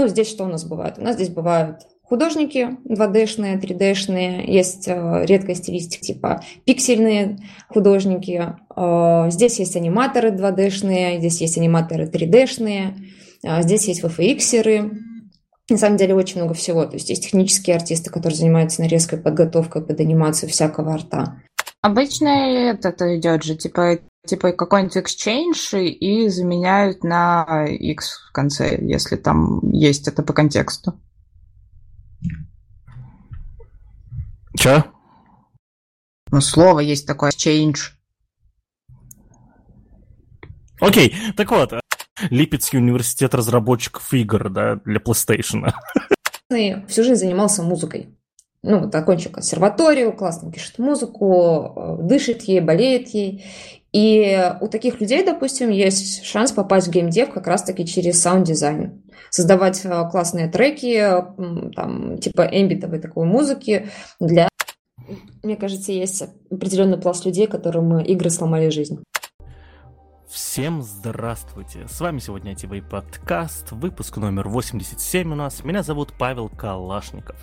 Ну, здесь что у нас бывает? У нас здесь бывают художники 2D-шные, 3D-шные, есть э, редкая стилистика типа пиксельные художники, э, здесь есть аниматоры 2D-шные, здесь есть аниматоры 3D-шные, э, здесь есть VFX-еры, на самом деле очень много всего. То есть есть технические артисты, которые занимаются нарезкой, подготовкой под анимацию всякого арта. Обычно это идет же, типа, типа какой-нибудь exchange и заменяют на X в конце, если там есть это по контексту. Че? Ну, слово есть такое change. Окей, так вот, Липецкий университет разработчиков игр, да, для PlayStation. Всю жизнь занимался музыкой. Ну, вот окончил консерваторию, классно пишет музыку, э, дышит ей, болеет ей. И у таких людей, допустим, есть шанс попасть в геймдев как раз-таки через саунд-дизайн. Создавать э, классные треки, там, типа эмбитовой такой музыки для... Мне кажется, есть определенный пласт людей, которым игры сломали жизнь. Всем здравствуйте! С вами сегодня ITV подкаст, выпуск номер 87 у нас. Меня зовут Павел Калашников.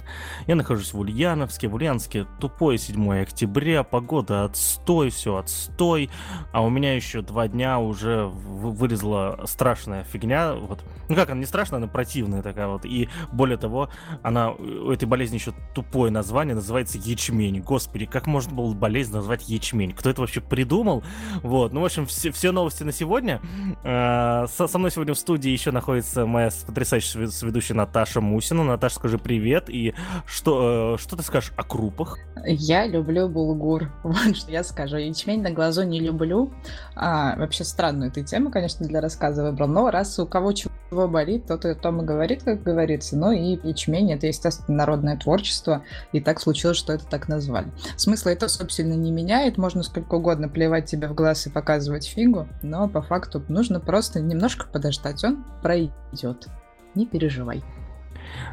Я нахожусь в Ульяновске. В Ульяновске тупое 7 октября, погода отстой, все отстой. А у меня еще два дня уже вылезла страшная фигня. Вот. Ну как, она не страшная, она противная такая вот. И более того, она, у этой болезни еще тупое название, называется ячмень. Господи, как можно было болезнь назвать ячмень? Кто это вообще придумал? Вот, ну в общем, все, все новости новости на сегодня. Э, со, со мной сегодня в студии еще находится моя потрясающая ведущая Наташа Мусина. Наташа, скажи привет. И что, э, что ты скажешь о крупах? Я люблю булгур. Вот что я скажу. Ячмень на глазу не люблю. А, вообще странную ты тему, конечно, для рассказа выбрал. Но раз у кого чего болит, тот и о том и говорит, как говорится. Ну и ячмень — это, естественно, народное творчество. И так случилось, что это так назвали. Смысла это, собственно, не меняет. Можно сколько угодно плевать тебе в глаз и показывать фигу но по факту нужно просто немножко подождать, он пройдет. Не переживай.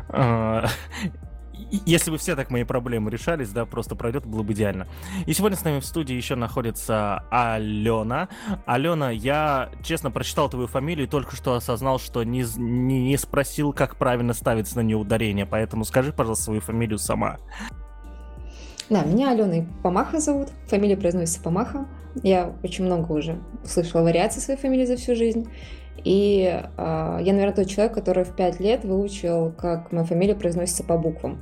А, если бы все так мои проблемы решались, да, просто пройдет, было бы идеально. И сегодня с нами в студии еще находится Алена. Алена, я честно прочитал твою фамилию и только что осознал, что не, не, не спросил, как правильно ставится на нее ударение, поэтому скажи, пожалуйста, свою фамилию сама. Да, меня Алена Помаха зовут, фамилия произносится Помаха. Я очень много уже слышала вариаций своей фамилии за всю жизнь. И э, я, наверное, тот человек, который в пять лет выучил, как моя фамилия произносится по буквам.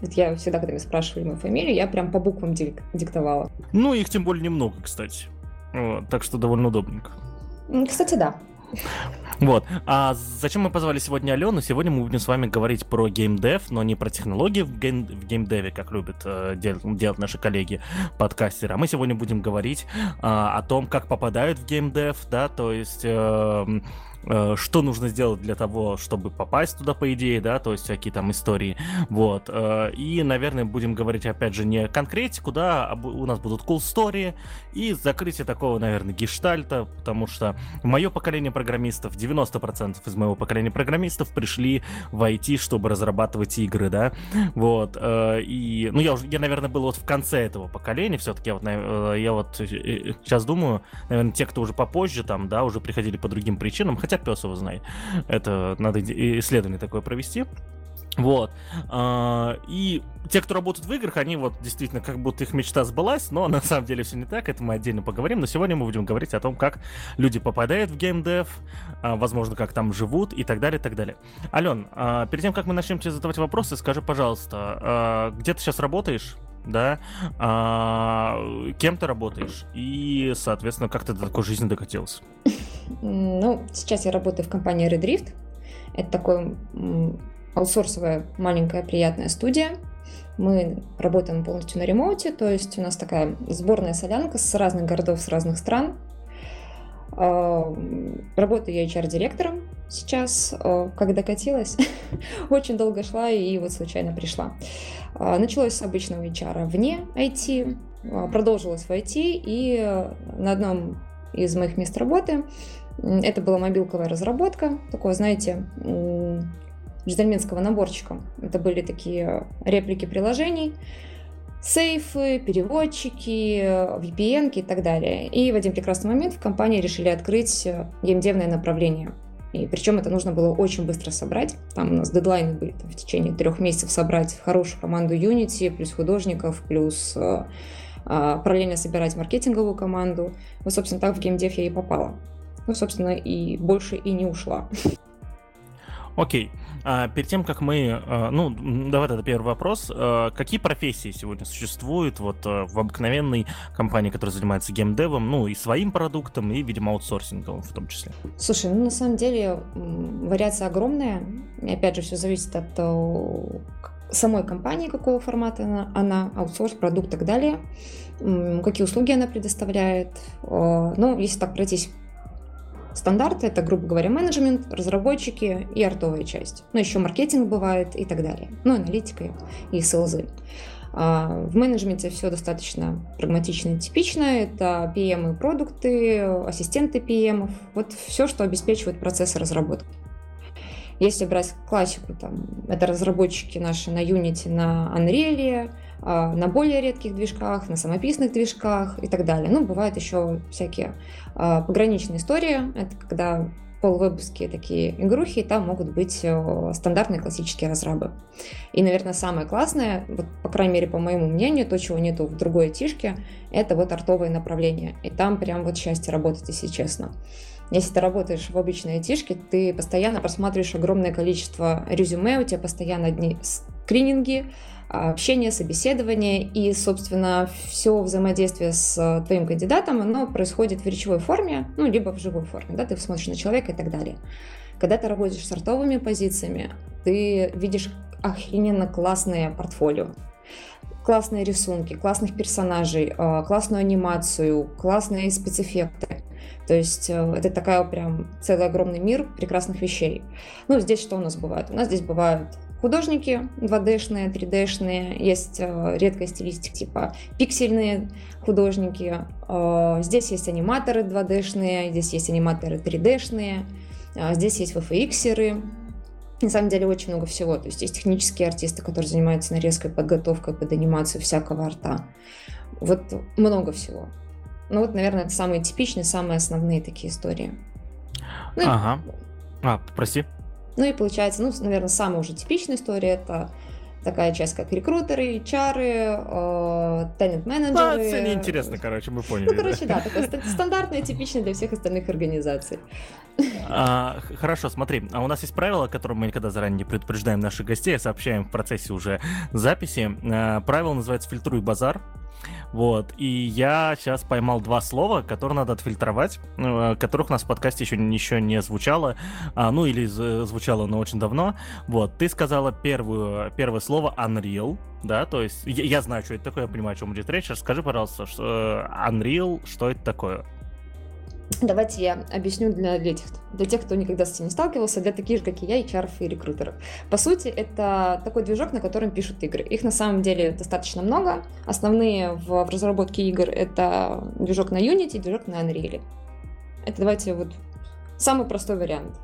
Вот я всегда, когда меня спрашивали мою фамилию, я прям по буквам дик- диктовала. Ну, их тем более немного, кстати. Вот, так что довольно удобненько. Кстати, да. Вот. А зачем мы позвали сегодня Алену? Сегодня мы будем с вами говорить про геймдев, но не про технологии в, гейм, в геймдеве, как любят э, дел, делать наши коллеги подкастеры. А мы сегодня будем говорить э, о том, как попадают в геймдев, да, то есть... Э, что нужно сделать для того, чтобы попасть туда, по идее, да, то есть всякие там истории, вот. Э, и, наверное, будем говорить, опять же, не конкретику, да, а у нас будут cool story и закрытие такого, наверное, гештальта, потому что мое поколение программистов, 90% из моего поколения программистов пришли в IT, чтобы разрабатывать игры, да, вот. Э, и, ну, я уже, я, наверное, был вот в конце этого поколения, все-таки я вот, я вот сейчас думаю, наверное, те, кто уже попозже там, да, уже приходили по другим причинам, хотя пес его знает. Это надо исследование такое провести. Вот. А, и те, кто работают в играх, они вот действительно как будто их мечта сбылась, но на самом деле все не так, это мы отдельно поговорим. Но сегодня мы будем говорить о том, как люди попадают в геймдев, а, возможно, как там живут и так далее, и так далее. Ален, а, перед тем, как мы начнем тебе задавать вопросы, скажи, пожалуйста, где ты сейчас работаешь? да, кем ты работаешь и, соответственно, как ты до такой жизни докатился? Ну, сейчас я работаю в компании Redrift. Это такой аутсорсовая маленькая приятная студия. Мы работаем полностью на ремоуте, то есть у нас такая сборная солянка с разных городов, с разных стран. А, работаю я HR-директором сейчас. А, как докатилась, очень долго шла и вот случайно пришла. А, началось с обычного HR вне IT, продолжилось в IT, и на одном из моих мест работы это была мобилковая разработка, такого, знаете, джентльменского наборчика. Это были такие реплики приложений, сейфы, переводчики, VPN и так далее. И в один прекрасный момент в компании решили открыть геймдевное направление. И причем это нужно было очень быстро собрать. Там у нас дедлайны были там, в течение трех месяцев собрать хорошую команду Unity, плюс художников, плюс э, э, параллельно собирать маркетинговую команду. Вот, собственно, так в геймдев я и попала. Ну, собственно, и больше и не ушла. Окей. А перед тем, как мы... А, ну, давай это первый вопрос. А, какие профессии сегодня существуют вот а, в обыкновенной компании, которая занимается геймдевом, ну, и своим продуктом, и, видимо, аутсорсингом в том числе? Слушай, ну, на самом деле, вариация огромная. И, опять же, все зависит от э, самой компании, какого формата она, она аутсорс, продукт и так далее, какие услуги она предоставляет. Ну, если так пройтись Стандарты — это, грубо говоря, менеджмент, разработчики и артовая часть. Ну, еще маркетинг бывает и так далее. Ну, аналитика и селзы. А, в менеджменте все достаточно прагматично и типично. Это PM и продукты, ассистенты PM, вот все, что обеспечивает процесс разработки. Если брать классику, там, это разработчики наши на Unity, на Unreal, на более редких движках, на самописных движках и так далее. Ну, бывают еще всякие а, пограничные истории. Это когда полувебовские такие игрухи, и там могут быть э, стандартные классические разрабы. И, наверное, самое классное, вот, по крайней мере, по моему мнению, то, чего нету в другой тишке, это вот артовые направления. И там прям вот счастье работать, если честно. Если ты работаешь в обычной айтишке, ты постоянно просматриваешь огромное количество резюме, у тебя постоянно одни скрининги, общение, собеседование и, собственно, все взаимодействие с э, твоим кандидатом, оно происходит в речевой форме, ну, либо в живой форме, да, ты смотришь на человека и так далее. Когда ты работаешь с артовыми позициями, ты видишь охрененно классное портфолио, классные рисунки, классных персонажей, э, классную анимацию, классные спецэффекты. То есть это такая прям целый огромный мир прекрасных вещей. Ну, здесь что у нас бывает? У нас здесь бывают художники 2D-шные, 3D-шные, есть э, редкая стилистика типа пиксельные художники, э, здесь есть аниматоры 2D-шные, здесь есть аниматоры 3D-шные, э, здесь есть VFX-еры, на самом деле очень много всего. То есть есть технические артисты, которые занимаются нарезкой, подготовкой под анимацию всякого арта. Вот много всего. Ну вот, наверное, это самые типичные, самые основные такие истории. Ну, ага. А, прости. Ну и получается, ну, наверное, самая уже типичная история это такая часть, как рекрутеры, талент-менеджеры. Э, это неинтересно, короче, мы поняли. Ну, короче, да, такое стандартное, типичное для всех остальных организаций. А, хорошо, смотри, а у нас есть правило, которое мы никогда заранее не предупреждаем наших гостей, а сообщаем в процессе уже записи. А, правило называется «фильтруй базар». Вот. И я сейчас поймал два слова, которые надо отфильтровать, э, которых у нас в подкасте еще, еще не звучало. А, ну, или звучало, но очень давно. Вот. Ты сказала первую, первое слово Unreal, да, то есть я, я знаю, что это такое, я понимаю, о чем идет речь. Скажи, пожалуйста, что, э, Unreal, что это такое? Давайте я объясню для, для, тех, для тех, кто никогда с этим не сталкивался, для таких же, как и я, HR и рекрутеров. По сути, это такой движок, на котором пишут игры. Их на самом деле достаточно много. Основные в, в разработке игр — это движок на Unity и движок на Unreal. Это давайте вот самый простой вариант.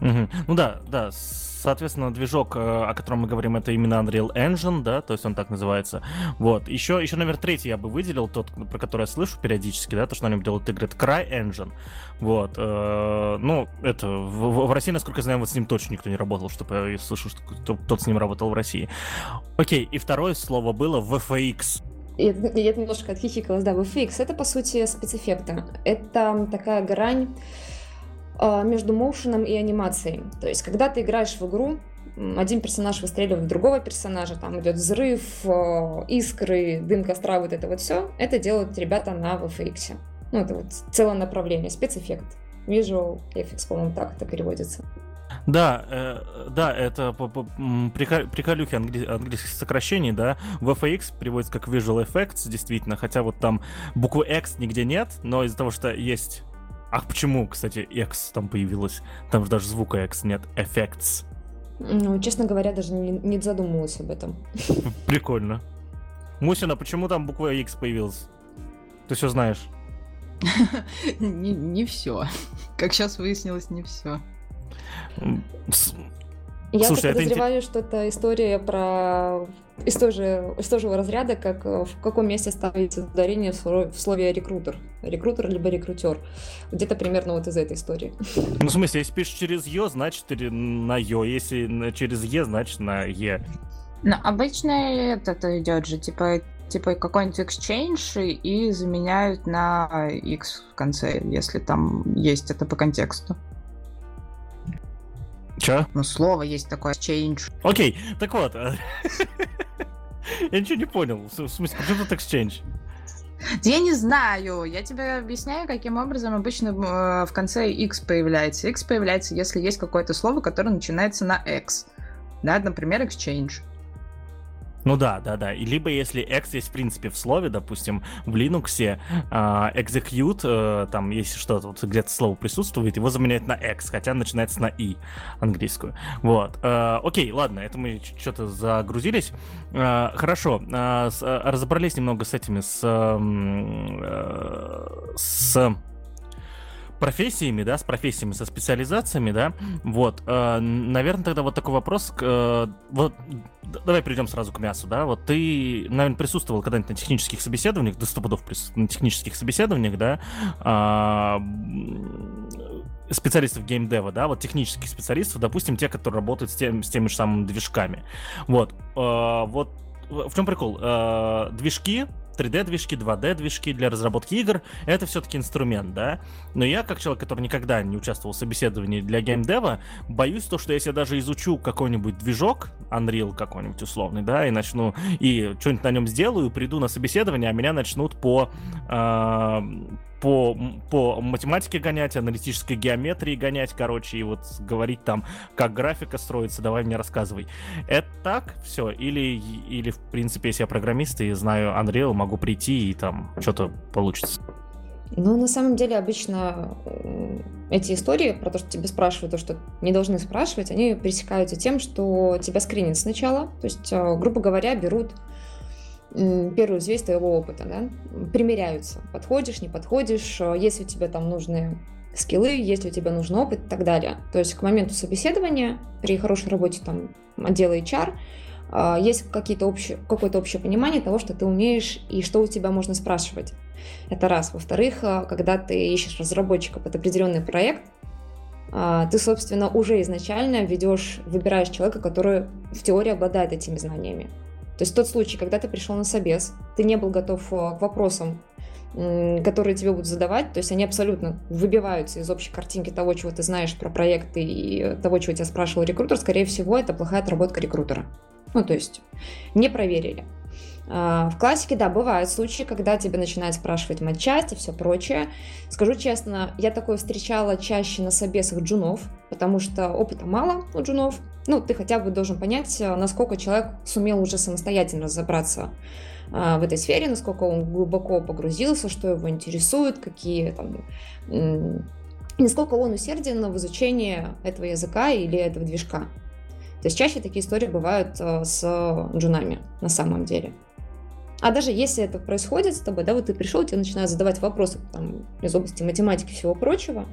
Ну да, да, соответственно, движок, э, о котором мы говорим, это именно Unreal Engine, да, то есть он так называется. Вот. Еще, еще номер третий я бы выделил, тот, про который я слышу периодически, да, то, что на нем делают игры, это Cry Engine. Вот. Э, ну, это в, в России, насколько я знаю, вот с ним точно никто не работал, чтобы я слышу, что кто-то с ним работал в России. Окей, и второе слово было VFX. Я, я немножко отхихикалась, да, VFX. Это, по сути, спецэффекты. Это такая грань между моушеном и анимацией. То есть, когда ты играешь в игру, один персонаж выстреливает в другого персонажа, там идет взрыв, а, искры, дым костра, вот это вот все, это делают ребята на VFX. Ну, это вот целое направление, спецэффект. Visual Effects, по-моему, так это переводится. Да, э, да, это приколюхи англи, английских сокращений, да. VFX переводится как Visual Effects, действительно, хотя вот там буквы X нигде нет, но из-за того, что есть Ах, почему, кстати, X там появилось? Там же даже звука X нет, Effects. Ну, честно говоря, даже не, не задумывалась об этом. Прикольно. Мусина, почему там буква X появилась? Ты все знаешь? не, не все. Как сейчас выяснилось, не все. Я Слушай, подозреваю, это... что это история про из того, же, из того же разряда, как э, в каком месте ставить ударение в слове рекрутер. Рекрутер либо рекрутер. Где-то примерно вот из этой истории. Ну, в смысле, если пишешь через Ё, значит на Ё. Если через Е, значит на Е. Ну, обычно это идет же, типа, типа какой-нибудь exchange и заменяют на X в конце, если там есть это по контексту. Че? Ну, слово есть такое exchange. Окей, так вот. Я ничего не понял. В смысле, почему тут exchange? Я не знаю. Я тебе объясняю, каким образом обычно э, в конце X появляется. X появляется, если есть какое-то слово, которое начинается на X. Да, например, exchange. Ну да, да, да. И либо если X есть в принципе в слове, допустим, в Linux э, execute, э, там если что-то вот где-то слово присутствует, его заменяют на X, хотя начинается на I английскую. Вот. Э, окей, ладно, это мы что-то загрузились. Э, хорошо. Э, с, э, разобрались немного с этими, с, э, с профессиями, да, с профессиями, со специализациями, да, вот, э, наверное, тогда вот такой вопрос, э, вот, давай перейдем сразу к мясу, да, вот ты, наверное, присутствовал когда-нибудь на технических собеседованиях, до стопудов на технических собеседованиях, да, э, специалистов геймдева, да, вот технических специалистов, допустим, те, которые работают с, тем, с теми же самыми движками, вот, э, вот, в чем прикол? Э, движки 3D-движки, 2D-движки для разработки игр, это все-таки инструмент, да. Но я, как человек, который никогда не участвовал в собеседовании для геймдева, боюсь то, что если я даже изучу какой-нибудь движок, Unreal какой-нибудь условный, да, и начну, и что-нибудь на нем сделаю, приду на собеседование, а меня начнут по, э, по, по математике гонять, аналитической геометрии гонять, короче, и вот говорить там, как графика строится, давай мне рассказывай. Это так все? Или, или в принципе, если я программист и знаю Unreal, могу прийти и там что-то получится? Ну, на самом деле, обычно э, эти истории про то, что тебе спрашивают, то, что не должны спрашивать, они пересекаются тем, что тебя скринят сначала. То есть, э, грубо говоря, берут первую взвесь твоего опыта, да, примеряются, подходишь, не подходишь, э, если у тебя там нужны скиллы, если у тебя нужен опыт и так далее. То есть к моменту собеседования при хорошей работе там отдела HR э, есть какие-то общие, какое-то общее понимание того, что ты умеешь и что у тебя можно спрашивать. Это раз. Во-вторых, э, когда ты ищешь разработчика под определенный проект, ты, собственно, уже изначально ведешь, выбираешь человека, который в теории обладает этими знаниями. То есть тот случай, когда ты пришел на собес, ты не был готов э, к вопросам, которые тебе будут задавать, то есть они абсолютно выбиваются из общей картинки того, чего ты знаешь про проекты и того, чего тебя спрашивал рекрутер, скорее всего, это плохая отработка рекрутера. Ну, то есть не проверили. А, в классике, да, бывают случаи, когда тебя начинают спрашивать матчасть и все прочее. Скажу честно, я такое встречала чаще на собесах джунов, потому что опыта мало у джунов. Ну, ты хотя бы должен понять, насколько человек сумел уже самостоятельно разобраться а, в этой сфере, насколько он глубоко погрузился, что его интересует, какие там насколько он усерден в изучении этого языка или этого движка. То есть чаще такие истории бывают а, с джунами на самом деле. А даже если это происходит с тобой, да, вот ты пришел, тебе начинают задавать вопросы там, из области математики и всего прочего,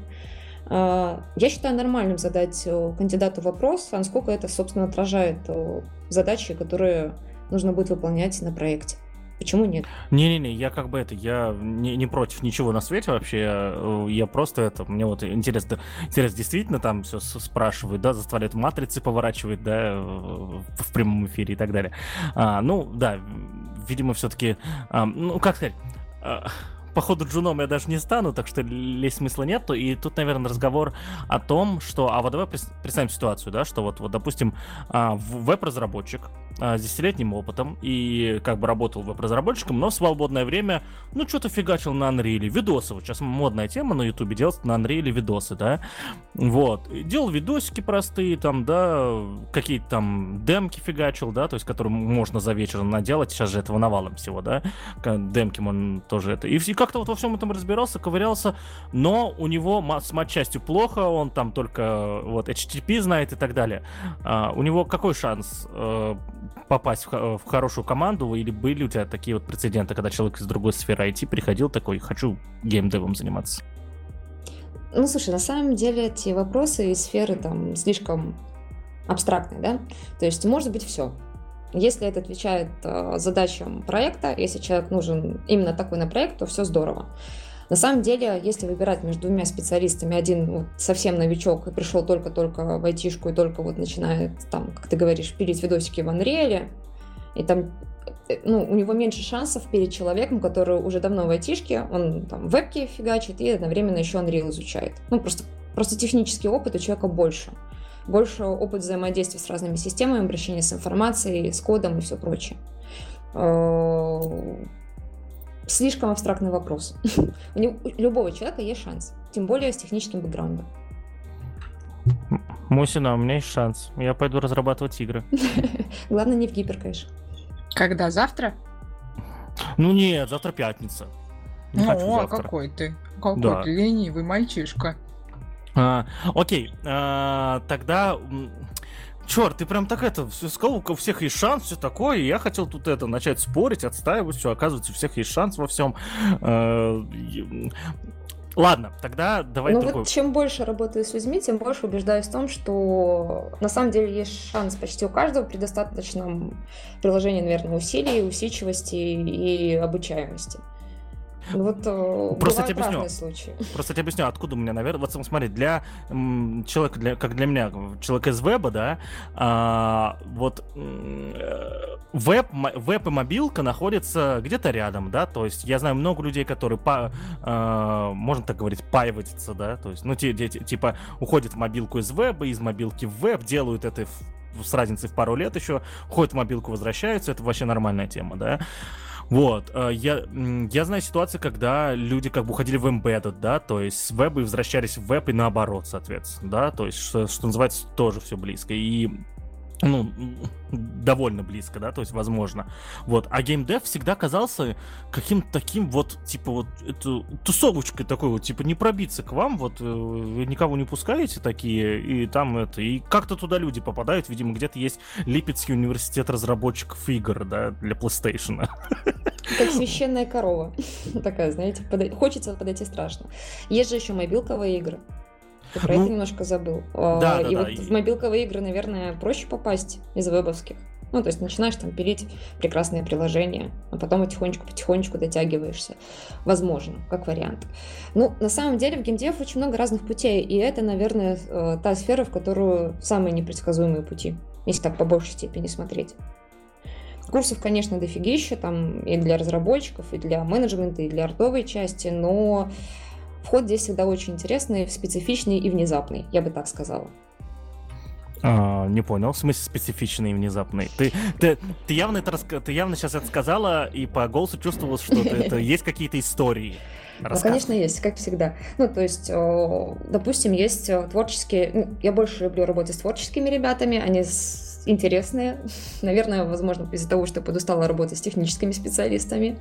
я считаю нормальным задать э, кандидату вопрос, а насколько это, собственно, отражает э, задачи, которые нужно будет выполнять на проекте. Почему нет? Не-не-не, я как бы это, я не, не против ничего на свете вообще, я, э, я просто это, мне вот интересно, интересно, действительно там все спрашивают, да, заставляют матрицы поворачивать, да, в прямом эфире и так далее. А, ну, да, видимо, все-таки, а, ну, как сказать, а, по ходу джуном я даже не стану, так что лезть смысла нету. И тут, наверное, разговор о том, что... А вот давай представим ситуацию, да, что вот, вот допустим, а, веб-разработчик, а, с десятилетним опытом и как бы работал веб-разработчиком, но в свободное время, ну, что-то фигачил на Unreal, видосы, вот сейчас модная тема на ютубе, делать на Unreal видосы, да, вот, делал видосики простые, там, да, какие-то там демки фигачил, да, то есть, которые можно за вечер наделать, сейчас же этого навалом всего, да, демки он тоже это, и, и как-то вот во всем этом разбирался, ковырялся, но у него с матчастью плохо, он там только вот HTTP знает и так далее, а, у него какой шанс э, попасть в, в хорошую команду, или были у тебя такие вот прецеденты, когда человек из другой сферы IT приходил такой, хочу геймдевом заниматься? Ну, слушай, на самом деле эти вопросы из сферы там слишком абстрактный, да, то есть может быть все. Если это отвечает э, задачам проекта, если человек нужен именно такой на проект, то все здорово. На самом деле, если выбирать между двумя специалистами, один вот совсем новичок и пришел только-только в айтишку и только вот начинает, там, как ты говоришь, пилить видосики в Unreal, и там э, ну, у него меньше шансов перед человеком, который уже давно в айтишке, он там вебки фигачит и одновременно еще Unreal изучает. Ну, просто, просто технический опыт у человека больше. Больше опыт взаимодействия с разными системами, обращения с информацией, с кодом и все прочее. Э, слишком абстрактный вопрос. У, любого человека есть шанс, тем более с техническим бэкграундом. Мусина, у меня есть шанс. Я пойду разрабатывать игры. Главное, не в гипер, конечно. Когда? Завтра? Ну нет, завтра пятница. Не ну, а какой ты? Какой да. ты ленивый мальчишка. А, окей, а, тогда Черт, ты прям так это, сказал, у всех есть шанс, все такое, и я хотел тут это начать спорить, отстаивать, все, оказывается, у всех есть шанс во всем. Э, ладно, тогда давай Ну другой. вот чем больше работаю с людьми, тем больше убеждаюсь в том, что на самом деле есть шанс почти у каждого при достаточном приложении, наверное, усилий, усидчивости и обучаемости. Ну вот э, просто тебе объясню. Случаи. Просто тебе объясню, откуда у меня, наверное, вот смотри, для человека, для, как для меня, человек из веба, да, а, вот э, веб, веб и мобилка находятся где-то рядом, да, то есть я знаю много людей, которые, по, а, можно так говорить, паиваются, да, то есть, ну, те, те, типа, уходят в мобилку из веба, из мобилки в веб, делают это в, с разницей в пару лет еще, ходят в мобилку, возвращаются, это вообще нормальная тема, да. Вот, э, я, я знаю ситуации, когда люди как бы уходили в embedded, да, то есть с веба и возвращались в веб и наоборот, соответственно, да, то есть, что, что называется, тоже все близко. И ну, довольно близко, да, то есть возможно. Вот. А геймдев всегда казался каким-то таким вот, типа, вот, эту тусовочкой такой вот, типа, не пробиться к вам, вот, э, вы никого не пускаете такие, и там это, и как-то туда люди попадают, видимо, где-то есть Липецкий университет разработчиков игр, да, для PlayStation. Как священная корова. Такая, знаете, хочется подойти страшно. Есть же еще мобилковые игры. Ты про ну, это немножко забыл. Да, да, и да, вот и... в мобилковые игры, наверное, проще попасть из вебовских. Ну, то есть начинаешь там пилить прекрасные приложения, а потом потихонечку-потихонечку дотягиваешься. Возможно, как вариант. Ну, на самом деле в геймдев очень много разных путей, и это, наверное, э, та сфера, в которую самые непредсказуемые пути, если так по большей степени смотреть. Курсов, конечно, дофигища, там и для разработчиков, и для менеджмента, и для артовой части, но Вход здесь всегда очень интересный, специфичный и внезапный, я бы так сказала. А, не понял, в смысле специфичный и внезапный. Ты, ты, ты, явно это, ты явно сейчас это сказала, и по голосу чувствовал, что это, это есть какие-то истории. Ну, конечно, есть, как всегда. Ну, то есть, допустим, есть творческие... Ну, я больше люблю работать с творческими ребятами, они интересные. Наверное, возможно, из-за того, что я подустала работать с техническими специалистами.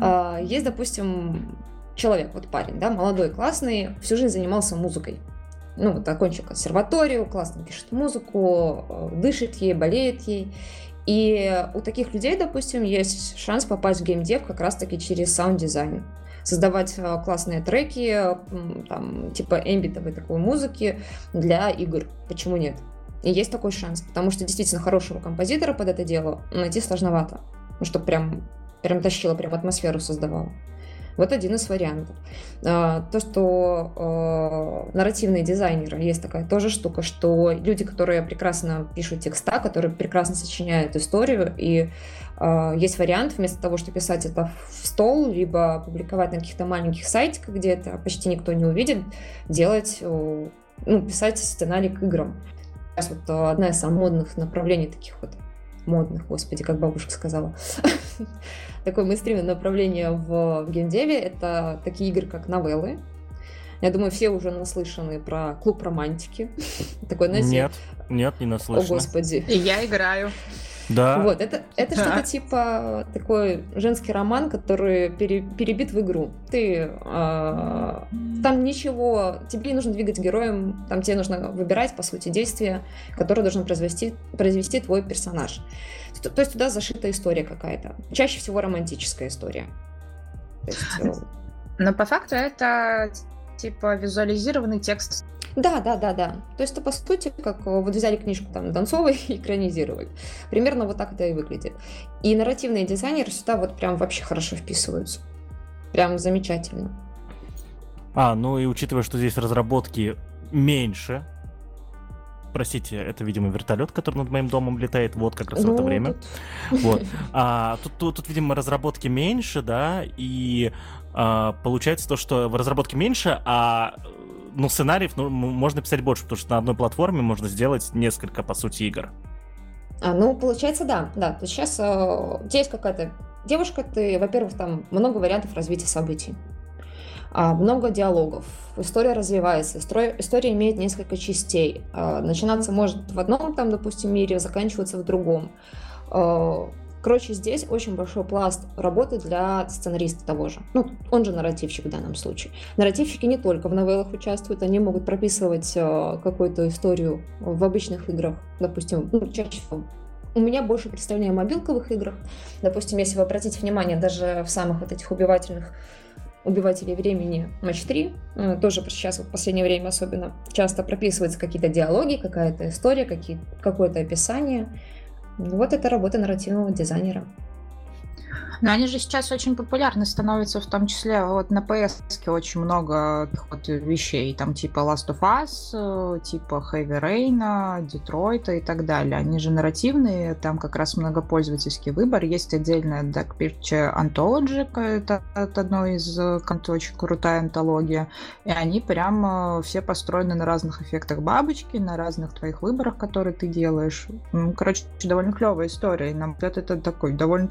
А, есть, допустим, человек, вот парень, да, молодой, классный, всю жизнь занимался музыкой. Ну, вот окончил консерваторию, классно пишет музыку, э, дышит ей, болеет ей. И у таких людей, допустим, есть шанс попасть в геймдев как раз-таки через саунд-дизайн. Создавать э, классные треки, там, типа эмбиентовой такой музыки для игр. Почему нет? И есть такой шанс, потому что действительно хорошего композитора под это дело найти сложновато. Ну, чтобы прям, прям тащило, прям атмосферу создавало. Вот один из вариантов. А, то, что э, нарративные дизайнеры, есть такая тоже штука, что люди, которые прекрасно пишут текста, которые прекрасно сочиняют историю, и э, есть вариант, вместо того, чтобы писать это в стол, либо публиковать на каких-то маленьких сайтиках, где это почти никто не увидит, делать, ну, писать сценарий к играм. Сейчас вот одна из самых модных направлений таких вот модных, господи, как бабушка сказала, такое мейнстримное направление в, в геймдеве, это такие игры, как новеллы. Я думаю, все уже наслышаны про клуб романтики. Такой, знаете... Нет, нет, не наслышаны. О, господи. И я играю. Да. Вот, это, это да. что-то типа такой женский роман, который пере, перебит в игру. Ты э, там ничего, тебе не нужно двигать героем, там тебе нужно выбирать, по сути, действия, которые должен произвести, произвести твой персонаж. То, то есть туда зашита история какая-то. Чаще всего романтическая история. Есть, э, Но по факту это типа визуализированный текст. Да, да, да, да. То есть это по сути, как э, вот взяли книжку там Донцовой и экранизировали. Примерно вот так это и выглядит. И нарративные дизайнеры сюда вот прям вообще хорошо вписываются. Прям замечательно. А, ну и учитывая, что здесь разработки меньше, Простите, это, видимо, вертолет, который над моим домом летает, вот как раз ну, в это ну, время. Тут... Вот. А, тут, тут, тут, видимо, разработки меньше, да, и а, получается то, что в разработке меньше, а ну, сценариев ну, можно писать больше, потому что на одной платформе можно сделать несколько, по сути, игр. А, ну, получается, да, да. То есть сейчас э, есть какая-то девушка, ты, во-первых, там много вариантов развития событий. А, много диалогов, история развивается, история, история имеет несколько частей. А, начинаться может в одном, там, допустим, мире, заканчиваться в другом. А, короче, здесь очень большой пласт работы для сценариста того же. Ну, он же нарративщик в данном случае. Нарративщики не только в новеллах участвуют, они могут прописывать какую-то историю в обычных играх, допустим, ну, чаще всего у меня больше представления о мобилковых играх. Допустим, если вы обратите внимание, даже в самых вот этих убивательных убивателей времени Матч 3, э, тоже сейчас в последнее время особенно часто прописываются какие-то диалоги, какая-то история, какие, какое-то описание. Вот это работа нарративного дизайнера. Но они же сейчас очень популярны становятся, в том числе вот на PS очень много вот вещей, там типа Last of Us, э, типа Heavy Rain, Детройта и так далее. Они же нарративные, там как раз многопользовательский выбор. Есть отдельная Dark Picture Anthology, это, это одно из, это очень крутая антология. И они прям все построены на разных эффектах бабочки, на разных твоих выборах, которые ты делаешь. Короче, довольно клевая история. И нам это такой довольно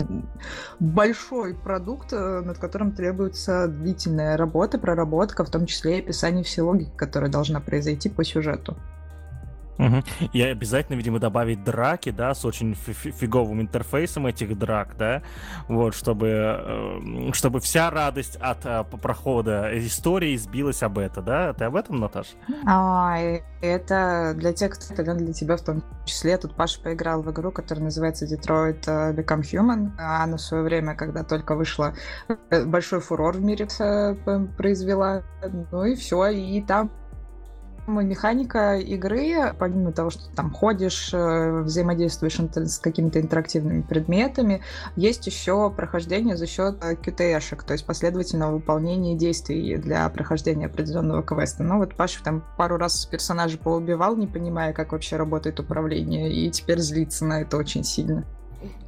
большой продукт, э, над которым требуется длительная работа, проработка, в том числе и описание всей логики, которая должна произойти по сюжету. Угу. И обязательно, видимо, добавить драки, да, с очень фиговым интерфейсом этих драк, да, вот, чтобы, э, чтобы вся радость от э, прохода истории сбилась об это, да? Ты об этом, Наташа? А, это для тех, кто для тебя в том числе. Тут Паша поиграл в игру, которая называется Detroit э, Become Human. Она в свое время, когда только вышла, большой фурор в мире произвела. Ну и все, и там Механика игры, помимо того, что ты там ходишь, э, взаимодействуешь с какими-то интерактивными предметами, есть еще прохождение за счет QTE-шек, то есть последовательного выполнения действий для прохождения определенного квеста. Ну вот Паша там пару раз персонажа поубивал, не понимая, как вообще работает управление, и теперь злится на это очень сильно.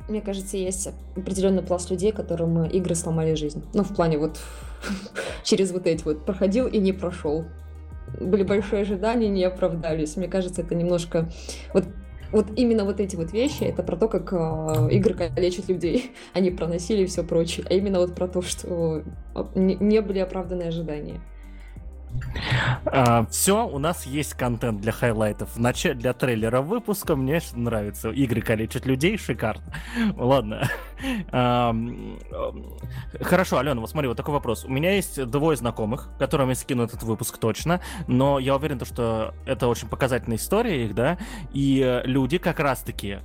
Мне кажется, есть определенный пласт людей, которым игры сломали жизнь. Ну, в плане вот через вот эти вот проходил и не прошел были большие ожидания, не оправдались. Мне кажется, это немножко... Вот вот именно вот эти вот вещи, это про то, как э, игры калечат людей. Они про насилие и все прочее. А именно вот про то, что не, не были оправданы ожидания. А, все, у нас есть контент для хайлайтов. Нач... Для трейлера выпуска мне нравится. Игры калечат людей, шикарно. Ладно. Хорошо, Алена, вот смотри, вот такой вопрос. У меня есть двое знакомых, которым я скину этот выпуск точно, но я уверен, что это очень показательная история их, да, и люди как раз-таки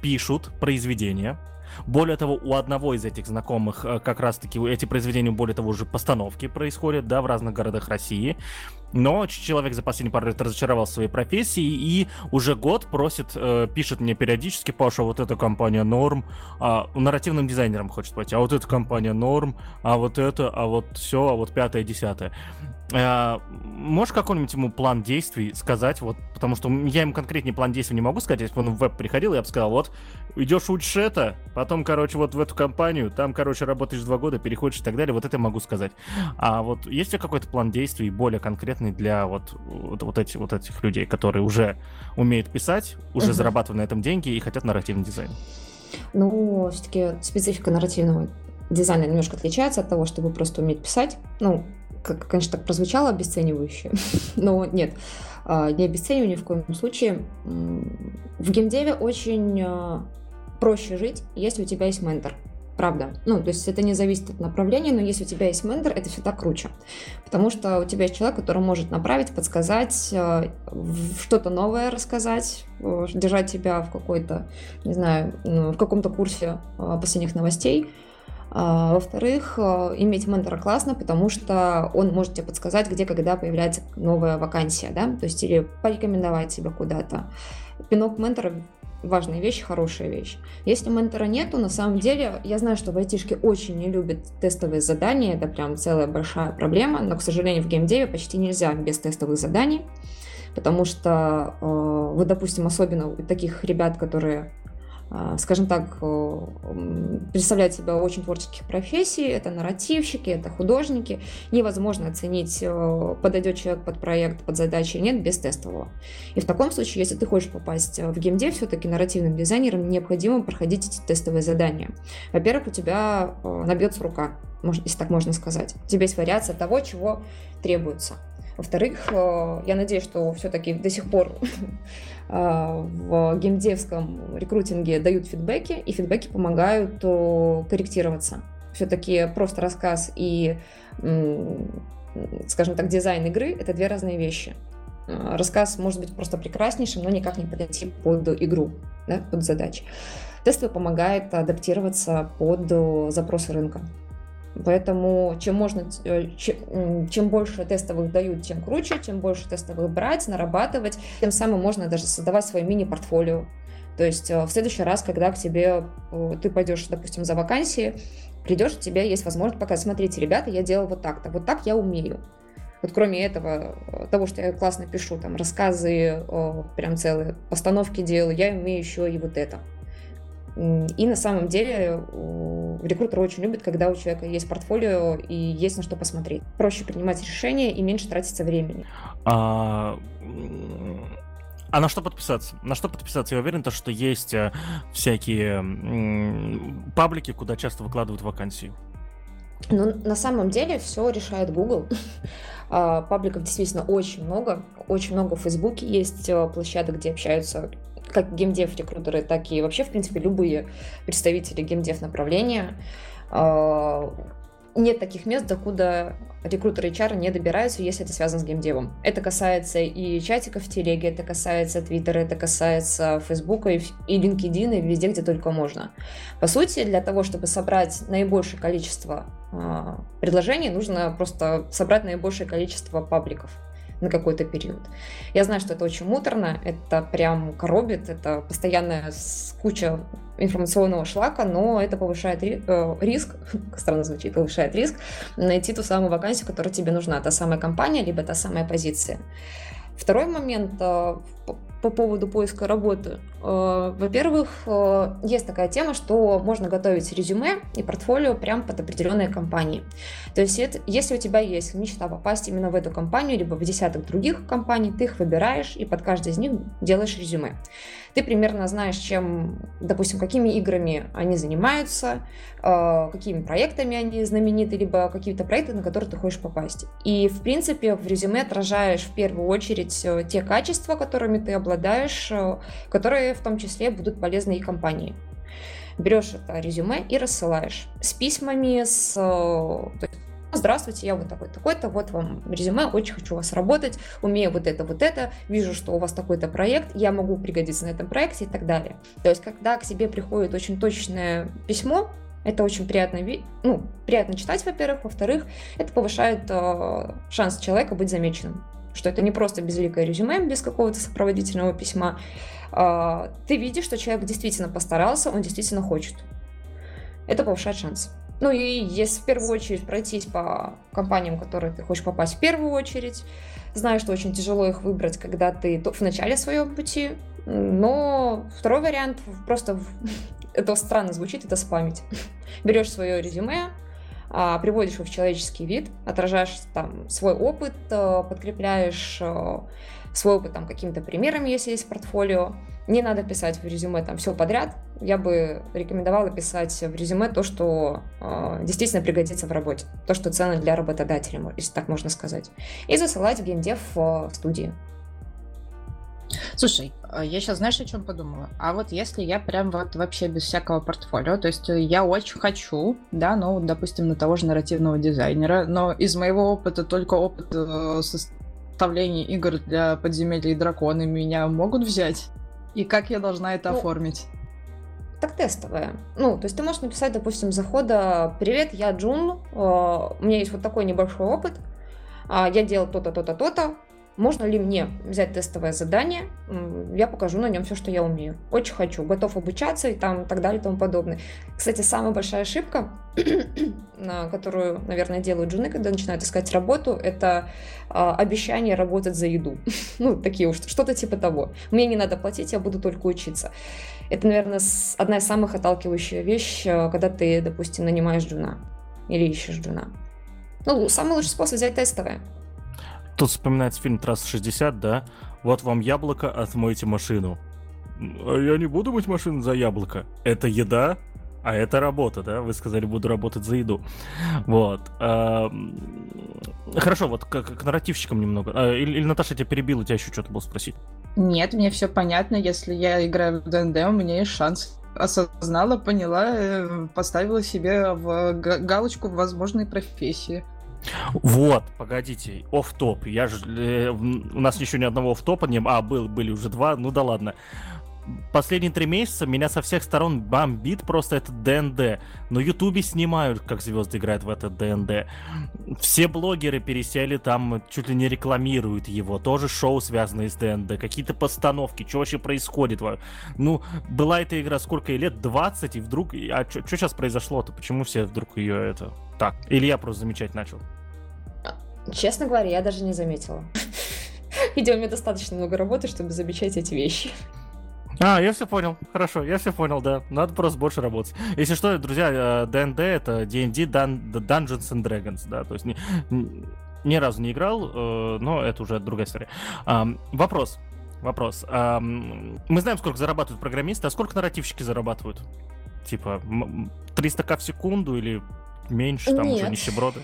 пишут произведения, более того, у одного из этих знакомых э, как раз-таки эти произведения, более того, уже постановки происходят, да, в разных городах России. Но человек за последние пару лет разочаровался в своей профессии и уже год просит, э, пишет мне периодически, Паша, вот эта компания норм, а, нарративным дизайнером хочет пойти, а вот эта компания норм, а вот это, а вот все, а вот пятое, десятое. Э, можешь какой-нибудь ему план действий сказать? Вот, потому что я ему конкретный план действий не могу сказать. Если бы он в веб приходил, я бы сказал, вот, идешь учишь это, потом, короче, вот в эту компанию, там, короче, работаешь два года, переходишь и так далее. Вот это я могу сказать. А вот есть ли какой-то план действий более конкретный для вот, вот, вот, эти, вот этих людей, которые уже умеют писать, уже uh-huh. зарабатывают на этом деньги и хотят нарративный дизайн? Ну, все-таки специфика нарративного дизайна немножко отличается от того, чтобы просто уметь писать. Ну, как, конечно, так прозвучало обесценивающе, но нет, а, не обесцениваю ни в коем случае. В геймдеве очень а, проще жить, если у тебя есть ментор. Правда. Ну, то есть это не зависит от направления, но если у тебя есть ментор, это всегда круче. Потому что у тебя есть человек, который может направить, подсказать, а, что-то новое рассказать, держать тебя в какой-то, не знаю, ну, в каком-то курсе последних новостей. А, во-вторых, э, иметь ментора классно, потому что он может тебе подсказать, где, когда появляется новая вакансия, да, то есть или порекомендовать тебя куда-то. Пинок ментора важная вещь, хорошая вещь. Если ментора нету, на самом деле, я знаю, что в айтишке очень не любят тестовые задания, это прям целая большая проблема, но, к сожалению, в геймдеве почти нельзя без тестовых заданий, потому что, э, вот, допустим, особенно у таких ребят, которые скажем так, э, представляют себя очень творческих профессий. Это нарративщики, это художники. Невозможно оценить, э, подойдет человек под проект, под задачи или нет, без тестового. И в таком случае, если ты хочешь попасть в геймдев, все-таки нарративным дизайнерам необходимо проходить эти тестовые задания. Во-первых, у тебя э, набьется рука, если так можно сказать. У тебя есть вариация того, чего требуется. Во-вторых, я надеюсь, что все-таки до сих пор А, в геймдевском рекрутинге дают фидбэки, и фидбэки помогают корректироваться. Все-таки просто рассказ и, скажем так, дизайн игры — это две разные вещи. Рассказ может быть просто прекраснейшим, но никак не подойти под игру, да, под задачи. Тесты помогает адаптироваться под запросы рынка. Поэтому чем можно, э, чем, больше тестовых дают, тем круче, чем больше тестовых брать, нарабатывать, тем самым можно даже создавать свое мини-портфолио. То есть э, в следующий раз, когда к тебе э, ты пойдешь, допустим, за вакансией, придешь, у тебя есть возможность показать, смотрите, ребята, я делал вот так-то, вот так я умею. Вот кроме этого, того, что я классно пишу, там, рассказы, прям целые, постановки делаю, я умею еще и вот это. И на самом деле рекрутер очень любит, когда у человека есть портфолио и есть на что посмотреть. Проще принимать решения и меньше тратится времени. А... А на что подписаться? На что подписаться? Я уверен, то, что есть э, всякие паблики, куда часто выкладывают вакансии. Ну, на самом деле все решает Google. А, пабликов действительно очень много. Очень много в Фейсбуке есть э, площадок, где общаются как геймдев-рекрутеры, так и вообще, в принципе, любые представители геймдев направления. А, нет таких мест, докуда рекрутеры HR не добираются, если это связано с геймдевом. Это касается и чатиков в телеге, это касается твиттера, это касается фейсбука и, и LinkedIn, и везде, где только можно. По сути, для того, чтобы собрать наибольшее количество э, предложений, нужно просто собрать наибольшее количество пабликов на какой-то период. Я знаю, что это очень муторно, это прям коробит, это постоянная куча информационного шлака, но это повышает э, риск, странно звучит, повышает риск найти ту самую вакансию, которая тебе нужна, та самая компания, либо та самая позиция. Второй момент э, по поводу поиска работы. Э, во-первых, есть такая тема, что можно готовить резюме и портфолио прямо под определенные компании. То есть, если у тебя есть мечта попасть именно в эту компанию, либо в десяток других компаний, ты их выбираешь и под каждой из них делаешь резюме. Ты примерно знаешь, чем, допустим, какими играми они занимаются, э, какими проектами они знамениты, либо какие-то проекты, на которые ты хочешь попасть. И, в принципе, в резюме отражаешь в первую очередь те качества, которыми ты обладаешь, э, которые в том числе будут полезны и компании. Берешь это резюме и рассылаешь с письмами, с э, Здравствуйте, я вот такой такой-то, вот вам резюме, очень хочу у вас работать, умею вот это, вот это, вижу, что у вас такой-то проект, я могу пригодиться на этом проекте и так далее. То есть, когда к себе приходит очень точное письмо, это очень приятно, ну, приятно читать, во-первых, во-вторых, это повышает э, шанс человека быть замеченным что это не просто безликое резюме без какого-то сопроводительного письма. А, ты видишь, что человек действительно постарался, он действительно хочет. Это повышает шанс. Ну и если в первую очередь пройтись по компаниям, в которые ты хочешь попасть в первую очередь, знаю, что очень тяжело их выбрать, когда ты в начале своего пути, но второй вариант просто это странно звучит, это спамить. Берешь свое резюме, а, приводишь его в человеческий вид, отражаешь там свой опыт, э, подкрепляешь э, свой опыт там какими-то примерами, если есть портфолио. Не надо писать в резюме там все подряд. Я бы рекомендовала писать в резюме то, что э, действительно пригодится в работе, то, что ценно для работодателя, если так можно сказать. И засылать в геймдев в студии. Слушай, а я сейчас, знаешь, о чем подумала? А вот если я прям вот вообще без всякого портфолио, то есть э, я очень хочу, да, ну, допустим, на того же нарративного дизайнера, но из моего опыта только опыт э, составления игр для подземелья и драконы меня могут взять? И как я должна это ну, оформить? так тестовое. Ну, то есть ты можешь написать, допустим, захода «Привет, я Джун, э, у меня есть вот такой небольшой опыт, а, я делал то-то, то-то, то-то, можно ли мне взять тестовое задание, я покажу на нем все, что я умею. Очень хочу, готов обучаться и там так далее и тому подобное. Кстати, самая большая ошибка, которую, наверное, делают жены, когда начинают искать работу, это а, обещание работать за еду. ну, такие уж, что-то типа того. Мне не надо платить, я буду только учиться. Это, наверное, одна из самых отталкивающих вещей, когда ты, допустим, нанимаешь джуна или ищешь джуна. Ну, самый лучший способ взять тестовое. Тут вспоминается фильм «Трасса 60», да? Вот вам яблоко, отмойте машину. А я не буду мыть машину за яблоко. Это еда, а это работа, да? Вы сказали, буду работать за еду. Вот. Хорошо, вот к, к нарративщикам немного. А, или, или Наташа тебя перебила, тебя еще что-то было спросить? Нет, мне все понятно. Если я играю в ДНД, у меня есть шанс. Осознала, поняла, э, поставила себе в галочку возможные профессии. Вот, погодите, оф топ Я же, э, у нас еще ни одного оф топа не А, был, были уже два, ну да ладно. Последние три месяца меня со всех сторон бомбит просто этот ДНД. На Ютубе снимают, как звезды играют в этот ДНД. Все блогеры пересели там, чуть ли не рекламируют его. Тоже шоу, связанные с ДНД. Какие-то постановки, что вообще происходит? Ну, была эта игра сколько лет? 20, и вдруг... А что сейчас произошло-то? Почему все вдруг ее это... Так, или я просто замечать начал? Честно говоря, я даже не заметила. Видимо, у меня достаточно много работы, чтобы замечать эти вещи. А, я все понял. Хорошо, я все понял, да. Надо просто больше работать. Если что, друзья, D&D э, это D&D Dungeons and Dragons, да, то есть ни, ни разу не играл, э, но это уже другая история. Вопрос. Вопрос. Мы знаем, сколько зарабатывают программисты, а сколько нарративщики зарабатывают? Типа 300к в секунду или меньше, там Нет. уже нищеброды?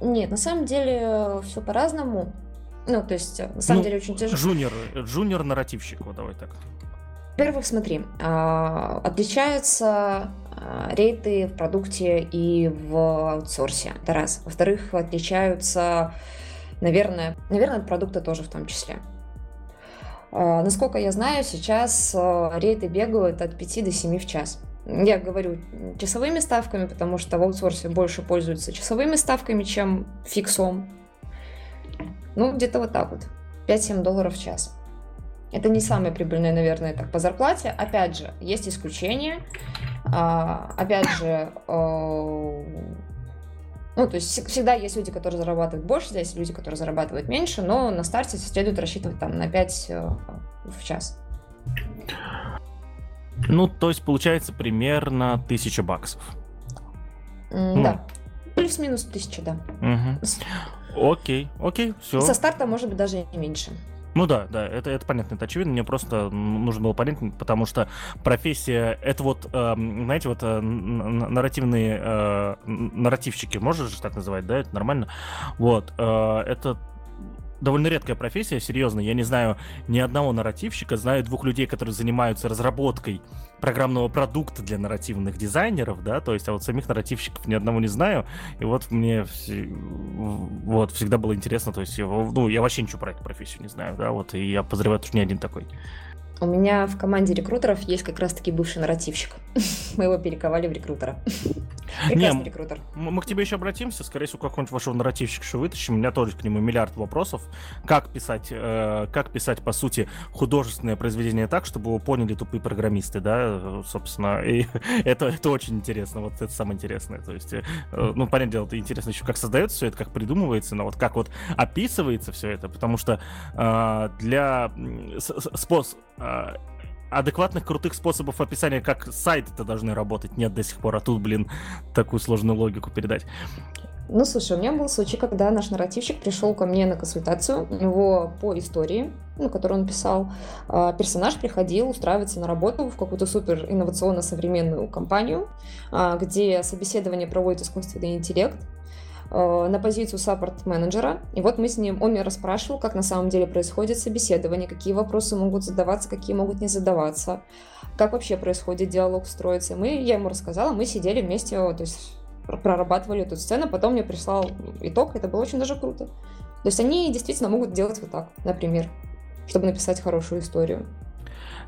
Нет, на самом деле э, все по-разному. Ну, то есть, на самом ну, деле, очень тяжело. Джуниор, джуниор нарративщик, вот давай так. Во-первых, смотри, а, отличаются а, рейты в продукте и в аутсорсе. Это раз. Во-вторых, отличаются, наверное, наверное, продукты тоже в том числе. А, насколько я знаю, сейчас рейты бегают от 5 до 7 в час. Я говорю часовыми ставками, потому что в аутсорсе больше пользуются часовыми ставками, чем фиксом. Ну, где-то вот так вот. 5-7 долларов в час. Это не самое прибыльное, наверное, так по зарплате. Опять же, есть исключения. А, опять же, э, ну, то есть всегда есть люди, которые зарабатывают больше, здесь люди, которые зарабатывают меньше, но на старте следует рассчитывать там на 5 э, в час. Ну, то есть получается примерно 1000 баксов. Mm, ну. Да. Плюс-минус 1000, да. Угу. Окей, окей, все. Со старта может быть даже и меньше. Ну да, да, это, это понятно, это очевидно. Мне просто нужно было понять, потому что профессия, это вот, э, знаете, вот э, нарративные э, нарративщики, можно же так называть, да, это нормально. Вот, э, это довольно редкая профессия, серьезно. Я не знаю ни одного нарративщика, знаю двух людей, которые занимаются разработкой программного продукта для нарративных дизайнеров, да, то есть, а вот самих нарративщиков ни одного не знаю, и вот мне вот всегда было интересно, то есть, ну, я вообще ничего про эту профессию не знаю, да, вот, и я подозреваю, что не один такой. У меня в команде рекрутеров есть как раз-таки бывший нарративщик. Мы его перековали в рекрутера. Прекрасный Не, рекрутер. Мы к тебе еще обратимся, скорее всего, какой-нибудь вашего нарративщика еще вытащим. У меня тоже к нему миллиард вопросов. Как писать, э, как писать, по сути, художественное произведение так, чтобы его поняли тупые программисты, да, собственно. И это, это очень интересно, вот это самое интересное. То есть, э, ну, понятное дело, это интересно еще, как создается все это, как придумывается, но вот как вот описывается все это, потому что э, для способ э, адекватных крутых способов описания, как сайты-то должны работать, нет до сих пор, а тут, блин, такую сложную логику передать. Ну, слушай, у меня был случай, когда наш нарративщик пришел ко мне на консультацию. У него по истории, ну, которую он писал, а, персонаж приходил устраиваться на работу в какую-то супер инновационно-современную компанию, а, где собеседование проводит искусственный интеллект, Э, на позицию саппорт-менеджера. И вот мы с ним, он меня расспрашивал, как на самом деле происходит собеседование, какие вопросы могут задаваться, какие могут не задаваться, как вообще происходит диалог строится. Мы, я ему рассказала, мы сидели вместе, то есть прорабатывали эту сцену, потом мне прислал итог, это было очень даже круто. То есть они действительно могут делать вот так, например, чтобы написать хорошую историю.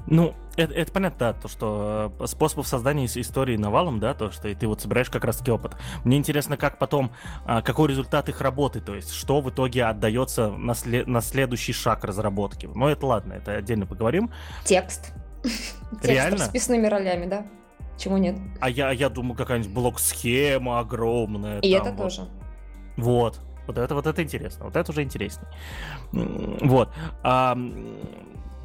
Ну, это, это понятно, да, то, что э, способов создания истории навалом, да, то, что ты вот собираешь как раз-таки опыт. Мне интересно, как потом, а, какой результат их работы, то есть, что в итоге отдается на, след, на следующий шаг разработки. Но это ладно, это отдельно поговорим. Текст. Реально? Текст с писными ролями, да. Чему нет? А я, я думаю, какая-нибудь блок-схема огромная. И это вот. тоже. Вот. Вот это, вот это интересно. Вот это уже интересней. Вот. А,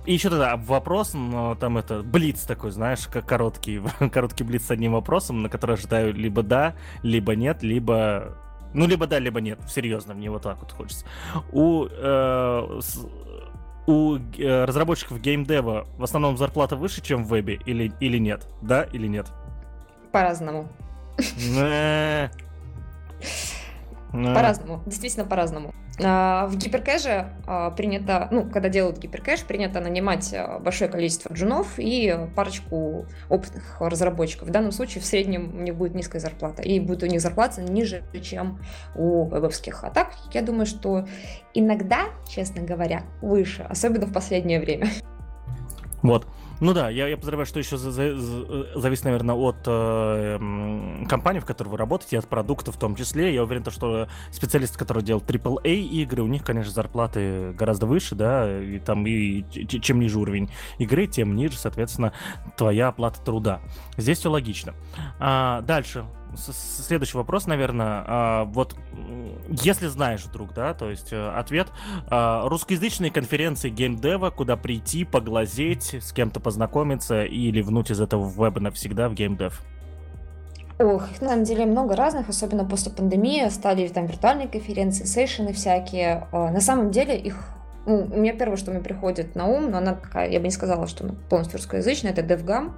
и еще тогда вопрос, но там это блиц такой, знаешь, как короткий, короткий блиц с одним вопросом, на который ожидаю либо да, либо нет, либо ну, либо да, либо нет. Серьезно, мне вот так вот хочется. У, э, с, у э, разработчиков геймдева в основном зарплата выше, чем в вебе, или, или нет? Да или нет? По-разному. Э. По-разному, действительно по-разному. А, в гиперкэше а, принято, ну, когда делают гиперкэш, принято нанимать а, большое количество джунов и парочку опытных разработчиков. В данном случае в среднем у них будет низкая зарплата, и будет у них зарплата ниже, чем у вебовских. А так, я думаю, что иногда, честно говоря, выше, особенно в последнее время. Вот. Ну да, я, я подозреваю, что еще за, за, зависит, наверное, от э, компании, в которой вы работаете, от продукта в том числе. Я уверен, что специалисты, которые делают AAA игры, у них, конечно, зарплаты гораздо выше, да, и там и чем ниже уровень игры, тем ниже, соответственно, твоя оплата труда. Здесь все логично. А, дальше следующий вопрос, наверное. А, вот если знаешь вдруг, да, то есть э, ответ. А, русскоязычные конференции геймдева, куда прийти, поглазеть, с кем-то познакомиться и ливнуть из этого веба навсегда в геймдев. Ох, их на самом деле много разных, особенно после пандемии. Стали там виртуальные конференции, сейшены всякие. А, на самом деле их ну, у меня первое, что мне приходит на ум, но она такая, я бы не сказала, что она полностью русскоязычная, это DevGam.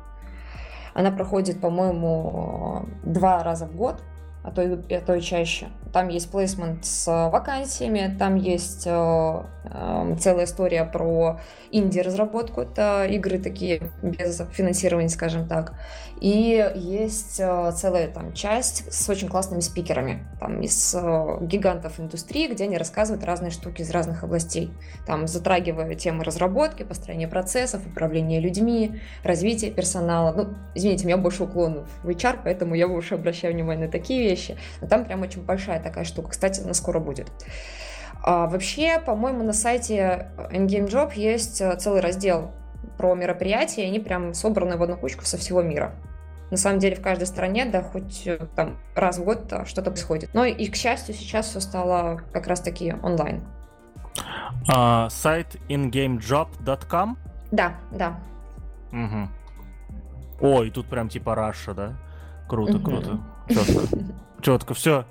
Она проходит, по-моему, два раза в год, а то и, а то и чаще. Там есть плейсмент с вакансиями, там есть э, э, целая история про инди-разработку, это игры такие без финансирования, скажем так. И есть э, целая там часть с очень классными спикерами, там из э, гигантов индустрии, где они рассказывают разные штуки из разных областей, там затрагивая темы разработки, построения процессов, управления людьми, развития персонала. Ну, извините, у меня больше уклон в HR, поэтому я больше обращаю внимание на такие вещи. Но там прям очень большая такая штука. Кстати, она скоро будет. А, вообще, по-моему, на сайте Endgame Job есть э, целый раздел про мероприятия, и они прям собраны в одну кучку со всего мира. На самом деле в каждой стране, да, хоть э, там раз в год э, что-то происходит. Но и, к счастью, сейчас все стало как раз-таки онлайн. А, сайт ingamejob.com? Да, да. Угу. О, и тут прям типа Раша, да? Круто, круто. Четко. Четко, все.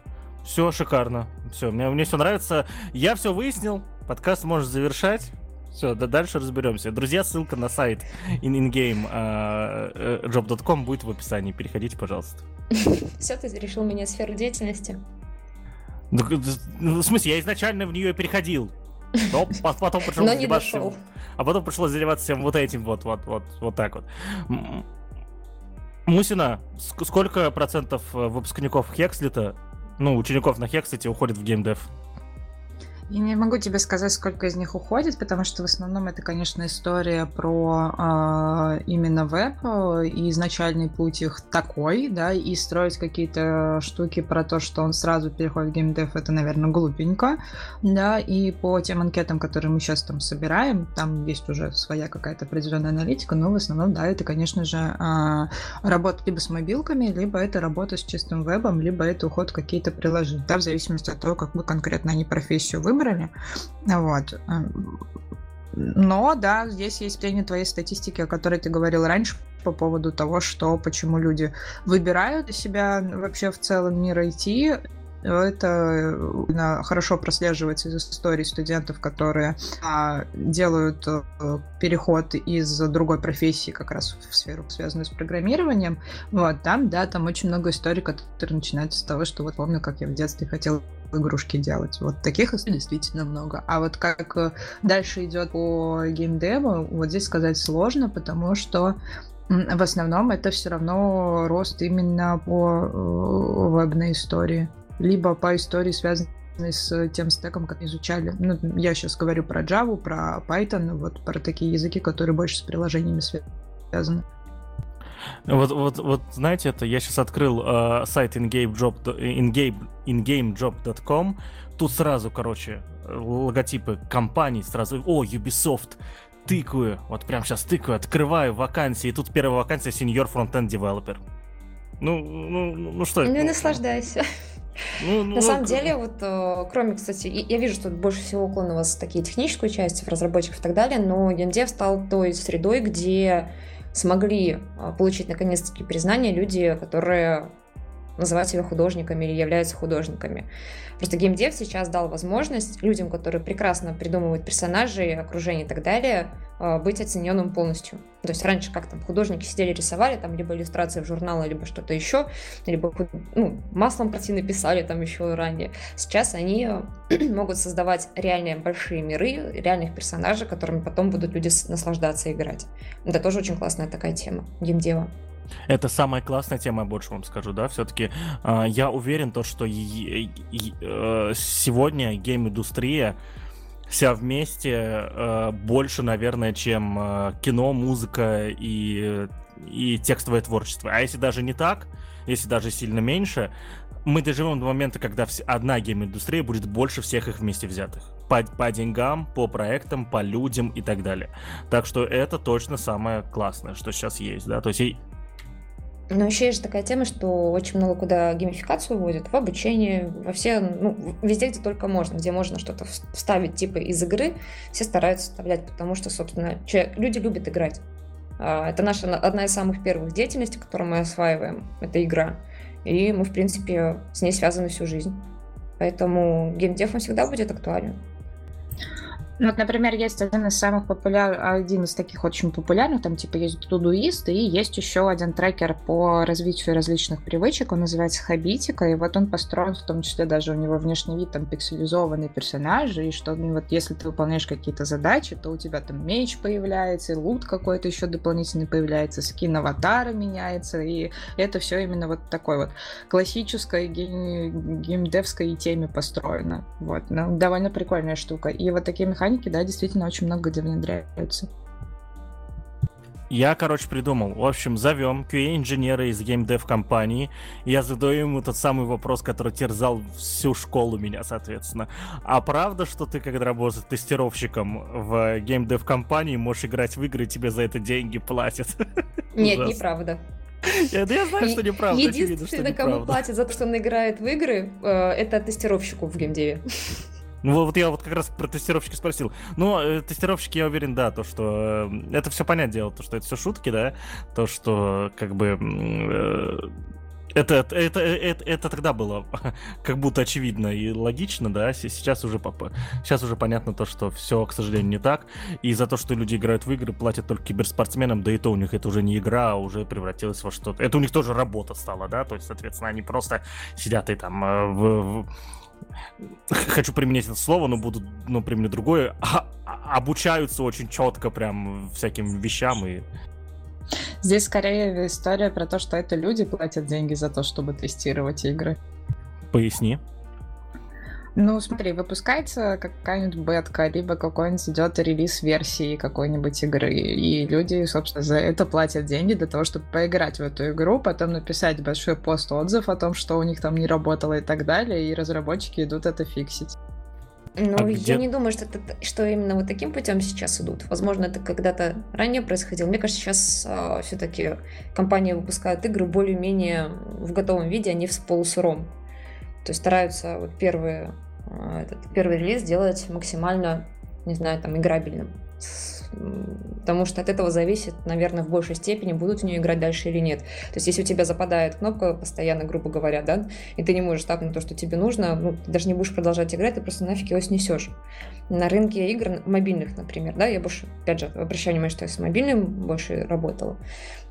Все шикарно. Все, мне, мне все нравится. Я все выяснил. Подкаст можешь завершать. Все, да дальше разберемся. Друзья, ссылка на сайт in-game uh, job.com будет в описании. Переходите, пожалуйста. Все, ты решил меня сферу деятельности? Ну, в смысле, я изначально в нее переходил. Но потом пришлось Но не дошел. А потом пришлось заниматься всем вот этим вот, вот, вот, вот так вот. Мусина, сколько процентов э, выпускников Хекслита, ну, учеников на Хекслите уходит в геймдев? Я не могу тебе сказать, сколько из них уходит, потому что в основном это, конечно, история про э, именно веб, и изначальный путь их такой, да, и строить какие-то штуки про то, что он сразу переходит в геймдев, это, наверное, глупенько, да, и по тем анкетам, которые мы сейчас там собираем, там есть уже своя какая-то определенная аналитика, но в основном, да, это, конечно же, э, работа либо с мобилками, либо это работа с чистым вебом, либо это уход в какие-то приложения, да, в зависимости от того, какую конкретно они профессию выбрали, выбрали. Вот. Но, да, здесь есть пление твоей статистики, о которой ты говорил раньше, по поводу того, что почему люди выбирают себя вообще в целом мир IT, это хорошо прослеживается из истории студентов, которые а, делают а, переход из другой профессии как раз в сферу, связанную с программированием. Вот, там, да, там очень много историй, которые начинаются с того, что вот помню, как я в детстве хотела игрушки делать. Вот таких действительно много. А вот как э, дальше идет по геймдеву, вот здесь сказать сложно, потому что в основном это все равно рост именно по э, вебной истории, либо по истории, связанной с тем стеком, как изучали. Ну, я сейчас говорю про Java, про Python, вот про такие языки, которые больше с приложениями связаны. Вот, вот, вот, знаете, это я сейчас открыл э, сайт ingamejob, ingame, ingamejob.com. Тут сразу, короче, логотипы компаний, сразу, о, Ubisoft, тыкаю, вот прям сейчас тыкаю, открываю вакансии, и тут первая вакансия senior front-end developer. Ну, ну, ну что Ну, наслаждайся. Ну, ну, На самом ну, деле, вот э, кроме, кстати, я вижу, что больше всего уклон у вас такие техническую часть, в разработчиков и так далее, но геймдев стал той средой, где смогли э, получить наконец-таки признание люди, которые называют себя художниками или являются художниками. Просто геймдев сейчас дал возможность людям, которые прекрасно придумывают персонажей, окружение и так далее, а, быть оцененным полностью. То есть раньше как там художники сидели, рисовали, там либо иллюстрации в журналы, либо что-то еще, либо ну, маслом картины писали там еще ранее. Сейчас они могут создавать реальные большие миры, реальных персонажей, которыми потом будут люди наслаждаться и играть. Это тоже очень классная такая тема геймдева. Это самая классная тема, я больше вам скажу, да, все-таки э, а, я уверен, то, что и, и, э, сегодня гейм-индустрия вся вместе э, больше, наверное, чем э, кино, музыка и, и текстовое творчество. А если даже не так, если даже сильно меньше, мы доживем до момента, когда одна гейм-индустрия будет больше всех их вместе взятых. По, по деньгам, по проектам, по людям и так далее. Так что это точно самое классное, что сейчас есть, да. То есть но еще есть такая тема, что очень много куда геймификацию вводят, в обучение, во все, ну, везде, где только можно, где можно что-то вставить типа из игры, все стараются вставлять, потому что, собственно, человек, люди любят играть. А, это наша одна из самых первых деятельностей, которую мы осваиваем, это игра. И мы, в принципе, с ней связаны всю жизнь. Поэтому геймдев он всегда будет актуален. Ну, вот, например, есть один из самых популярных, один из таких очень популярных, там типа есть Todoist, и есть еще один трекер по развитию различных привычек, он называется Хабитика, и вот он построен в том числе даже у него внешний вид, там пикселизованные персонажи, и что ну, вот если ты выполняешь какие-то задачи, то у тебя там меч появляется, и лут какой-то еще дополнительный появляется, скин аватара меняется, и это все именно вот такой вот классической геймдевской теме построено. Вот, ну, довольно прикольная штука. И вот такие механизмы механики, да, действительно очень много где внедряются. Я, короче, придумал. В общем, зовем QA-инженера из геймдев компании. Я задаю ему тот самый вопрос, который терзал всю школу меня, соответственно. А правда, что ты, когда работаешь тестировщиком в геймдев компании, можешь играть в игры, и тебе за это деньги платят? Нет, неправда. Я, я знаю, что неправда. Единственное, кому платят за то, что он играет в игры, э, это тестировщику в геймдеве. Ну вот я вот как раз про тестировщики спросил. Ну, э, тестировщики, я уверен, да, то, что э, это все понятное дело, то, что это все шутки, да, то, что как бы э, это, это, это, это, тогда было как будто очевидно и логично, да, сейчас уже, сейчас уже понятно то, что все, к сожалению, не так, и за то, что люди играют в игры, платят только киберспортсменам, да и то у них это уже не игра, а уже превратилось во что-то, это у них тоже работа стала, да, то есть, соответственно, они просто сидят и там в, в хочу применить это слово, но буду, ну, применю другое, а, а, обучаются очень четко прям всяким вещам и Здесь скорее история про то, что это люди платят деньги за то, чтобы тестировать игры. Поясни. Ну, смотри, выпускается какая-нибудь бетка, либо какой-нибудь идет релиз версии какой-нибудь игры, и люди, собственно, за это платят деньги для того, чтобы поиграть в эту игру, потом написать большой пост отзыв о том, что у них там не работало и так далее, и разработчики идут это фиксить. Ну, а я не думаю, что, это, что именно вот таким путем сейчас идут. Возможно, это когда-то ранее происходило. Мне кажется, сейчас э, а, все-таки компании выпускают игры более-менее в готовом виде, а не в полусыром. То есть стараются вот первые этот первый релиз делать максимально, не знаю, там, играбельным. Потому что от этого зависит, наверное, в большей степени, будут в нее играть дальше или нет. То есть, если у тебя западает кнопка постоянно, грубо говоря, да, и ты не можешь тапнуть то, что тебе нужно, ну, ты даже не будешь продолжать играть, ты просто нафиг его снесешь. На рынке игр мобильных, например, да, я больше, опять же, обращаю внимание, что я с мобильным больше работала,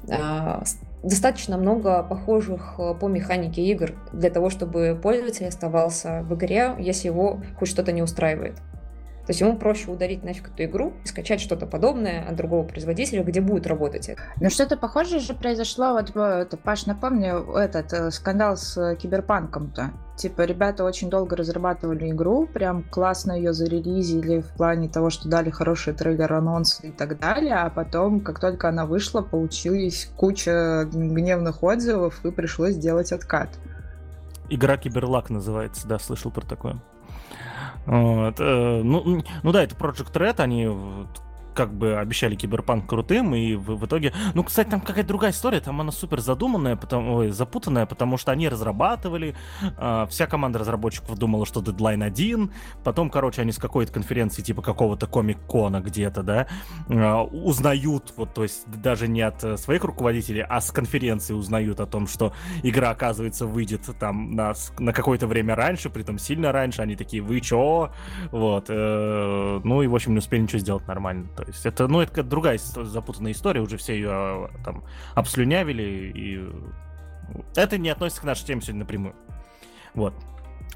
а, достаточно много похожих э, по механике игр для того, чтобы пользователь оставался в игре, если его хоть что-то не устраивает. То есть ему проще удалить нафиг эту игру и скачать что-то подобное от другого производителя, где будет работать это. Ну что-то похожее же произошло, вот, это, Паш, напомню, этот э, скандал с Киберпанком-то. Типа, ребята очень долго разрабатывали игру, прям классно ее зарелизили в плане того, что дали хороший трейлер, анонс и так далее, а потом, как только она вышла, получились куча гневных отзывов и пришлось делать откат. Игра Киберлак называется, да, слышал про такое. Вот, э, ну, ну да, это Project Red, они как бы обещали киберпанк крутым, и в, в итоге... Ну, кстати, там какая-то другая история, там она супер задуманная, потому, ой, запутанная, потому что они разрабатывали, э, вся команда разработчиков думала, что дедлайн один, потом, короче, они с какой-то конференции, типа какого-то комик-кона где-то, да, э, узнают, вот, то есть даже не от э, своих руководителей, а с конференции узнают о том, что игра, оказывается, выйдет там на, на какое-то время раньше, при том сильно раньше, они такие, вы чё? Вот, э, ну и, в общем, не успели ничего сделать нормально, то есть это, ну, это другая запутанная история, уже все ее а, там обслюнявили, и это не относится к нашей теме сегодня напрямую. Вот.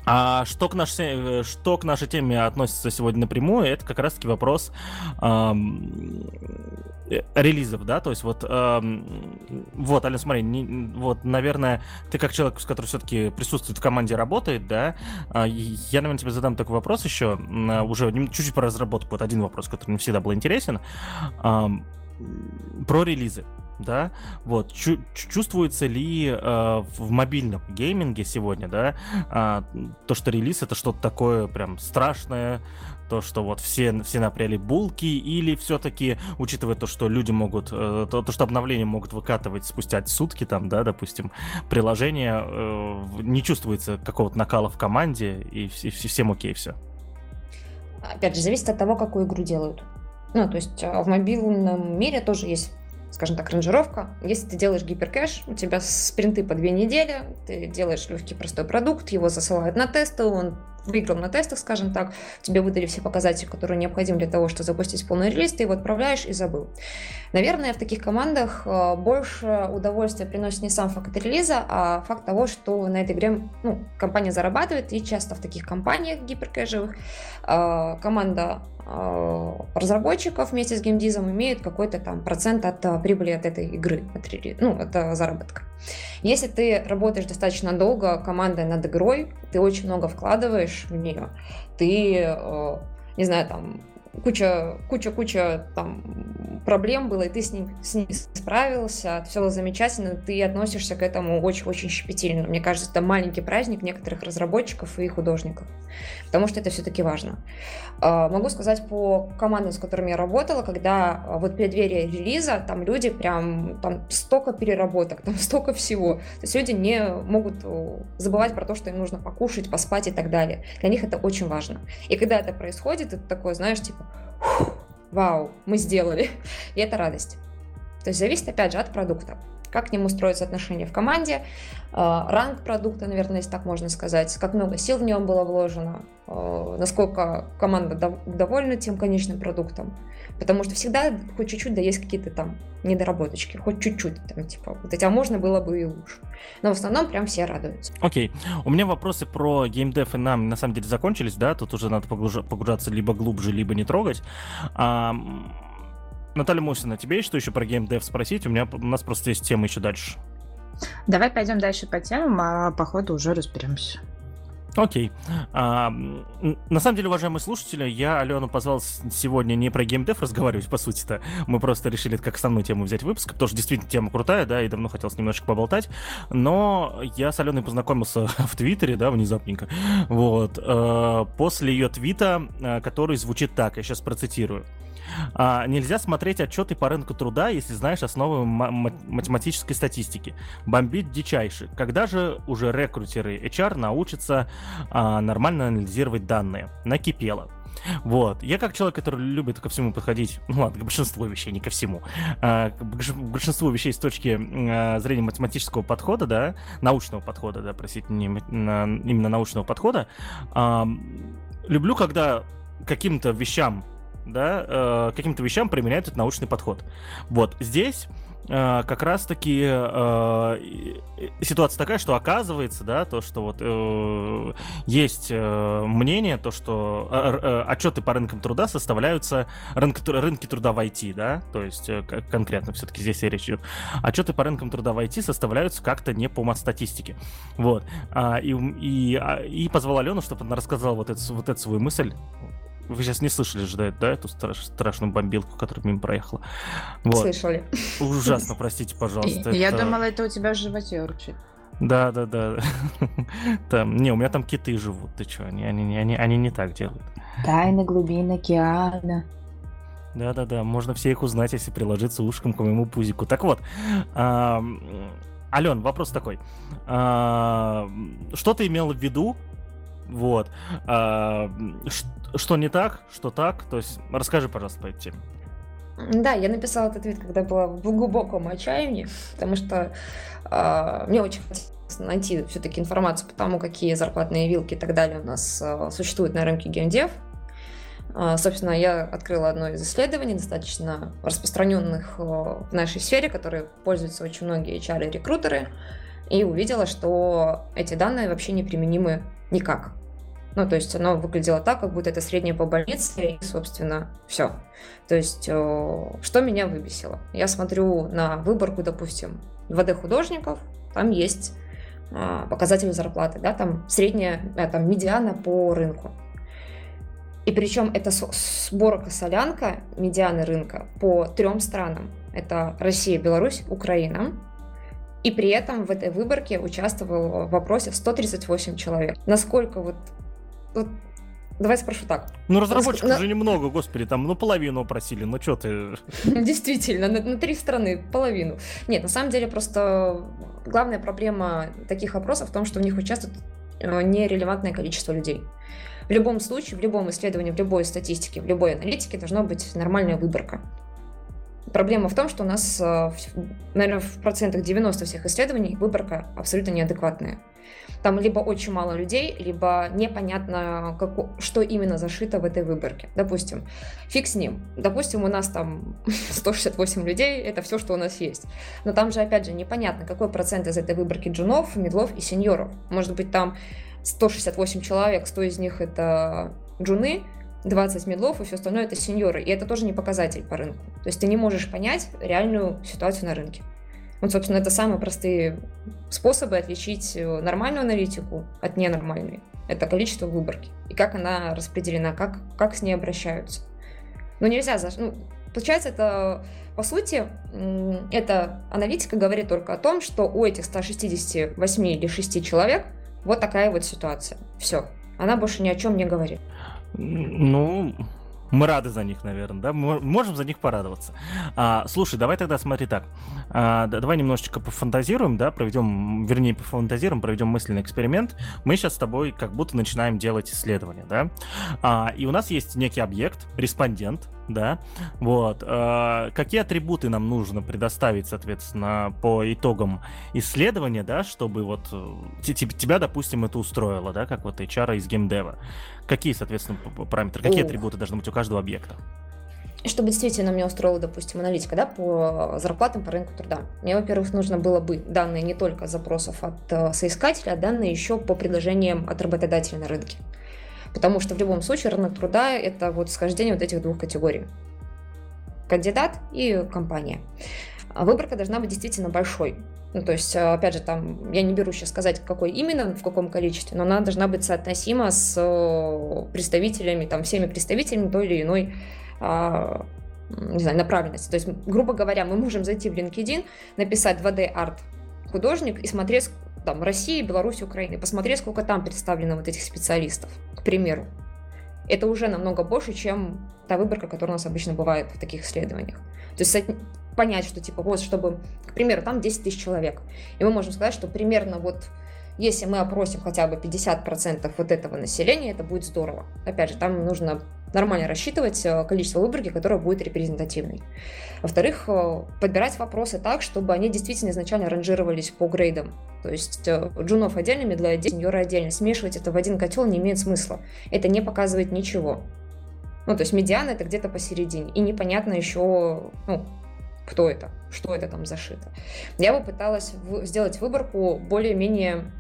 А что к, нашей, что к нашей теме относится сегодня напрямую, это как раз-таки вопрос эм, релизов, да, то есть вот, эм, вот, Ален, смотри, не, вот, наверное, ты как человек, который все-таки присутствует в команде, работает, да, э, я, наверное, тебе задам такой вопрос еще, э, уже чуть-чуть про разработку, вот один вопрос, который мне всегда был интересен, э, про релизы да, вот, чу- чувствуется ли э, в мобильном гейминге сегодня, да, э, то, что релиз это что-то такое прям страшное, то, что вот все, все напряли булки, или все-таки, учитывая то, что люди могут, э, то, то, что обновления могут выкатывать спустя сутки, там, да, допустим, приложение, э, не чувствуется какого-то накала в команде, и, и, всем окей все. Опять же, зависит от того, какую игру делают. Ну, то есть э, в мобильном мире тоже есть скажем так, ранжировка. Если ты делаешь гиперкэш, у тебя спринты по две недели, ты делаешь легкий простой продукт, его засылают на тесты, он выиграл на тестах, скажем так, тебе выдали все показатели, которые необходимы для того, чтобы запустить полный релиз, ты его отправляешь и забыл. Наверное, в таких командах э, больше удовольствия приносит не сам факт релиза, а факт того, что на этой игре ну, компания зарабатывает, и часто в таких компаниях гиперкэшевых э, команда э, разработчиков вместе с геймдизом имеют какой-то там процент от прибыли от этой игры, от, ну, от заработка. Если ты работаешь достаточно долго командой над игрой, ты очень много вкладываешь в нее, ты, не знаю, там, куча, куча, куча там проблем было, и ты с ним, с ним справился, все было замечательно, ты относишься к этому очень-очень щепетильно. Мне кажется, это маленький праздник некоторых разработчиков и художников, потому что это все-таки важно. А, могу сказать по командам, с которыми я работала, когда а, вот преддверие релиза, там люди прям, там столько переработок, там столько всего. То есть люди не могут забывать про то, что им нужно покушать, поспать и так далее. Для них это очень важно. И когда это происходит, это такое, знаешь, типа, вау, мы сделали. И это радость. То есть зависит, опять же, от продукта. Как к нему строятся отношения в команде, а, ранг продукта, наверное, если так можно сказать, как много сил в нем было вложено, а, насколько команда довольна тем конечным продуктом. Потому что всегда хоть чуть-чуть, да есть какие-то там недоработочки, хоть чуть-чуть, там, типа, вот эти, а можно было бы и лучше. Но в основном прям все радуются. Окей. Okay. У меня вопросы про геймдев и нам на самом деле закончились, да, тут уже надо погружаться либо глубже, либо не трогать. А, Наталья Мусина, тебе есть что еще про геймдев спросить? У меня у нас просто есть тема еще дальше. Давай пойдем дальше по темам, а по ходу уже разберемся. Окей. А, на самом деле, уважаемые слушатели, я Алену позвал сегодня не про геймдев разговаривать, по сути-то. Мы просто решили как основную тему взять выпуск, потому что действительно тема крутая, да, и давно хотел с немножечко поболтать. Но я с Аленой познакомился в Твиттере, да, внезапненько. Вот. Э, после ее твита, э, который звучит так, я сейчас процитирую. А, нельзя смотреть отчеты по рынку труда, если знаешь основы математической статистики. Бомбит дичайше. Когда же уже рекрутеры HR научатся а, нормально анализировать данные? Накипело. Вот. Я как человек, который любит ко всему подходить, ну ладно, к большинству вещей, не ко всему, а, к большинству вещей с точки а, зрения математического подхода, да, научного подхода, да, простите, не, именно научного подхода, а, люблю, когда каким-то вещам да, э, каким-то вещам применяют этот научный подход. Вот здесь э, как раз-таки э, ситуация такая, что оказывается, да, то, что вот э, есть э, мнение, то, что э, э, отчеты по рынкам труда составляются, рынки, рынки труда в IT, да, то есть э, конкретно все-таки здесь и речь идет, отчеты по рынкам труда в IT составляются как-то не по статистике. Вот. А, и, и, а, и позвал Алену, чтобы она рассказала вот эту, вот эту свою мысль. Вы сейчас не слышали же, да, да эту страш, страшную бомбилку, которая мимо проехала? Вот. Слышали. Ужасно, простите, пожалуйста. Я это... думала, это у тебя в животе урчит. Да, да, да. Там, не, у меня там киты живут. Ты что, они, они, они, они не так делают. Тайны глубин океана. Да, да, да. Можно все их узнать, если приложиться ушком к моему пузику. Так вот, а, Ален, вопрос такой. А, что ты имел в виду? Вот. А, что не так, что так? То есть расскажи, пожалуйста, по этой теме. Да, я написала этот твит, когда была в глубоком отчаянии, потому что э, мне очень хотелось найти все-таки информацию по тому, какие зарплатные вилки и так далее у нас э, существуют на рынке геймдев. Э, собственно, я открыла одно из исследований, достаточно распространенных в нашей сфере, которые пользуются очень многие HR и рекрутеры, и увидела, что эти данные вообще не применимы никак. Ну, то есть оно выглядело так, как будто это среднее по больнице, и, собственно, все. То есть, э, что меня выбесило? Я смотрю на выборку, допустим, 2D-художников, там есть а, показатели зарплаты, да, там средняя, э, там медиана по рынку. И причем это сборка-солянка медианы рынка по трем странам. Это Россия, Беларусь, Украина. И при этом в этой выборке участвовал в вопросе 138 человек. Насколько вот вот Давай спрошу так. Ну, разработчиков на... же немного, господи, там, ну, половину просили, ну, что ты... Действительно, на, на три страны, половину. Нет, на самом деле, просто главная проблема таких опросов в том, что в них участвует э, нерелевантное количество людей. В любом случае, в любом исследовании, в любой статистике, в любой аналитике должна быть нормальная выборка. Проблема в том, что у нас, э, наверное, в процентах 90 всех исследований выборка абсолютно неадекватная. Там либо очень мало людей, либо непонятно, как, что именно зашито в этой выборке. Допустим, фиг с ним. Допустим, у нас там 168 людей, это все, что у нас есть. Но там же, опять же, непонятно, какой процент из этой выборки джунов, медлов и сеньоров. Может быть, там 168 человек, 100 из них это джуны, 20 медлов, и все остальное это сеньоры. И это тоже не показатель по рынку. То есть ты не можешь понять реальную ситуацию на рынке. Вот, собственно, это самые простые способы отличить э, нормальную аналитику от ненормальной. Это количество выборки и как она распределена, как, как с ней обращаются. Но нельзя... Ну, получается, это, по сути, эта аналитика говорит только о том, что у этих 168 или 6 человек вот такая вот ситуация. Все. Она больше ни о чем не говорит. Ну, мы рады за них, наверное, да? Мы можем за них порадоваться. А, слушай, давай тогда смотри так. А, давай немножечко пофантазируем, да, проведем, вернее, пофантазируем, проведем мысленный эксперимент. Мы сейчас с тобой как будто начинаем делать исследование, да? А, и у нас есть некий объект, респондент, да, вот. Э, какие атрибуты нам нужно предоставить, соответственно, по итогам исследования, да, чтобы вот э, тебя, допустим, это устроило, да, как вот HR из геймдева. Какие, соответственно, параметры, какие атрибуты должны быть у каждого объекта? Чтобы действительно меня устроила, допустим, аналитика да, по зарплатам по рынку труда. Мне, во-первых, нужно было бы данные не только запросов от э, соискателя, а данные еще по предложениям от работодателя на рынке. Потому что в любом случае рынок труда – это вот схождение вот этих двух категорий. Кандидат и компания. А выборка должна быть действительно большой. Ну, то есть, опять же, там, я не беру сейчас сказать, какой именно, в каком количестве, но она должна быть соотносима с э, представителями, там, всеми представителями той или иной а, не знаю, направленности. То есть, грубо говоря, мы можем зайти в LinkedIn, написать 2D-арт художник и смотреть, там, России, Беларуси, Украины, посмотреть, сколько там представлено вот этих специалистов, к примеру. Это уже намного больше, чем та выборка, которая у нас обычно бывает в таких исследованиях. То есть понять, что типа вот, чтобы, к примеру, там 10 тысяч человек, и мы можем сказать, что примерно вот если мы опросим хотя бы 50% вот этого населения, это будет здорово. Опять же, там нужно нормально рассчитывать э, количество выборки, которое будет репрезентативной. Во-вторых, э, подбирать вопросы так, чтобы они действительно изначально ранжировались по грейдам. То есть э, джунов отдельно, медла отдельно, сеньора отдельно. Смешивать это в один котел не имеет смысла. Это не показывает ничего. Ну, то есть медиана это где-то посередине. И непонятно еще, ну, кто это, что это там зашито. Я бы пыталась сделать выборку более-менее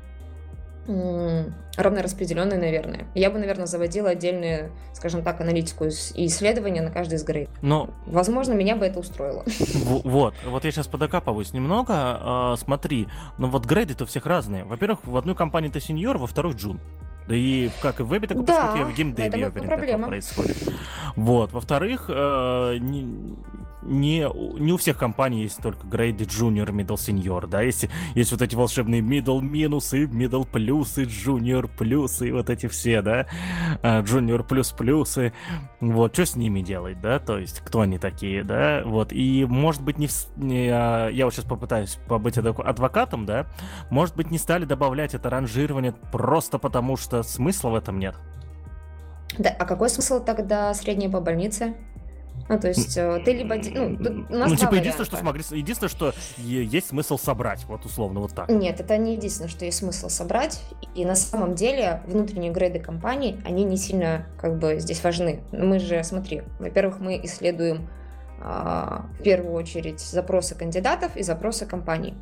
равно распределенные, наверное. Я бы, наверное, заводила отдельные, скажем так, аналитику и исследования на каждый из грейд. Но... Возможно, меня бы это устроило. Вот, вот я сейчас подокапываюсь немного. А, смотри, ну вот грейды-то у всех разные. Во-первых, в одной компании ты сеньор, во второй джун. Да и как и в вебе, так и да, в геймдеве, это уверен, происходит. Вот. Во-вторых, э, не, не, не у всех компаний есть только грейды junior, middle, senior, да, есть, есть вот эти волшебные middle минусы, middle плюсы, junior плюсы, вот эти все, да, junior плюс плюсы, вот, что с ними делать, да, то есть, кто они такие, да, вот, и, может быть, не, в, не я вот сейчас попытаюсь побыть адвокатом, да, может быть, не стали добавлять это ранжирование просто потому, что смысла в этом нет. Да, а какой смысл тогда средняя по больнице? Ну, то есть э, ты либо... Ну, у нас ну типа, единственное, что смогли... Единственное, что есть смысл собрать, вот условно, вот так. Нет, это не единственное, что есть смысл собрать. И на самом деле внутренние грейды компаний, они не сильно как бы здесь важны. Мы же, смотри, во-первых, мы исследуем а, в первую очередь запросы кандидатов и запросы компаний.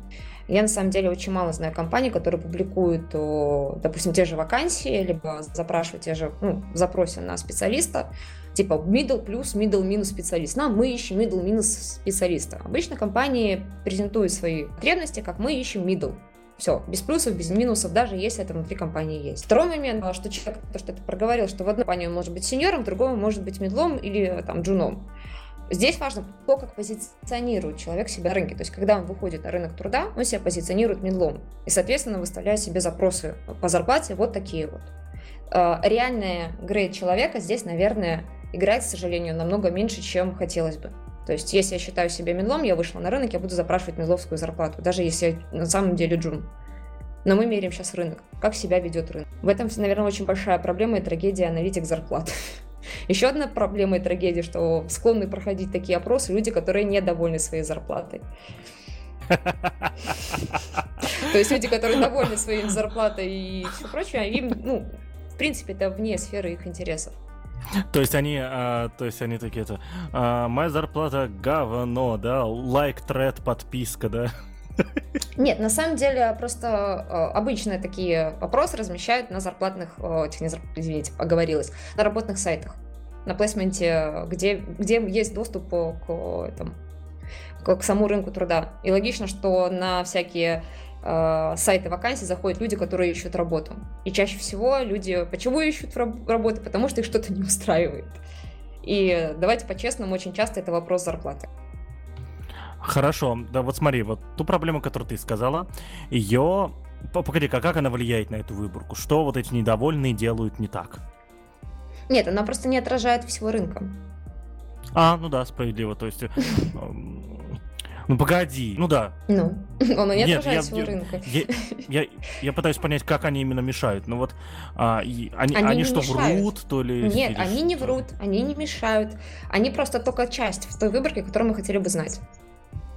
Я на самом деле очень мало знаю компаний, которые публикуют, допустим, те же вакансии, либо запрашивают те же, ну, в запросе на специалиста, типа middle плюс, middle минус специалист. Нам мы ищем middle минус специалиста. Обычно компании презентуют свои потребности, как мы ищем middle. Все, без плюсов, без минусов, даже если это внутри компании есть. Второй момент, что человек, то, что ты проговорил, что в одной компании он может быть сеньором, в другой может быть мидлом или там джуном. Здесь важно то, как позиционирует человек себя на рынке. То есть, когда он выходит на рынок труда, он себя позиционирует мидлом. И, соответственно, выставляет себе запросы по зарплате вот такие вот. А, реальная грейд человека здесь, наверное, играет, к сожалению, намного меньше, чем хотелось бы. То есть, если я считаю себя мидлом, я вышла на рынок, я буду запрашивать мидловскую зарплату, даже если я на самом деле джун. Но мы меряем сейчас рынок, как себя ведет рынок. В этом, наверное, очень большая проблема и трагедия аналитик зарплат. Еще одна проблема и трагедия, что склонны проходить такие опросы люди, которые недовольны своей зарплатой. То есть люди, которые довольны своей зарплатой и все прочее, им, ну, в принципе, это вне сферы их интересов. То есть они, а, то есть они такие то а, моя зарплата говно, да, лайк, тред, подписка, да. Нет, на самом деле просто э, обычно такие вопросы размещают на зарплатных, э, не зарп... извините, оговорилась, на работных сайтах, на плейсменте, где, где есть доступ к, там, к, к самому рынку труда. И логично, что на всякие э, сайты вакансий заходят люди, которые ищут работу. И чаще всего люди почему ищут работу? Потому что их что-то не устраивает. И давайте по-честному, очень часто это вопрос зарплаты. Хорошо, да вот смотри, вот ту проблему, которую ты сказала, ее... Погоди-ка, как она влияет на эту выборку? Что вот эти недовольные делают не так? Нет, она просто не отражает всего рынка. А, ну да, справедливо. То есть ну погоди, ну да. Ну, он не Нет, отражает я, всего я, рынка. Я, я, я пытаюсь понять, как они именно мешают. Ну вот, а, и, они, они, они что, мешают. врут, то ли? Нет, или они не врут, они не мешают. Они просто только часть в той выборке, которую мы хотели бы знать.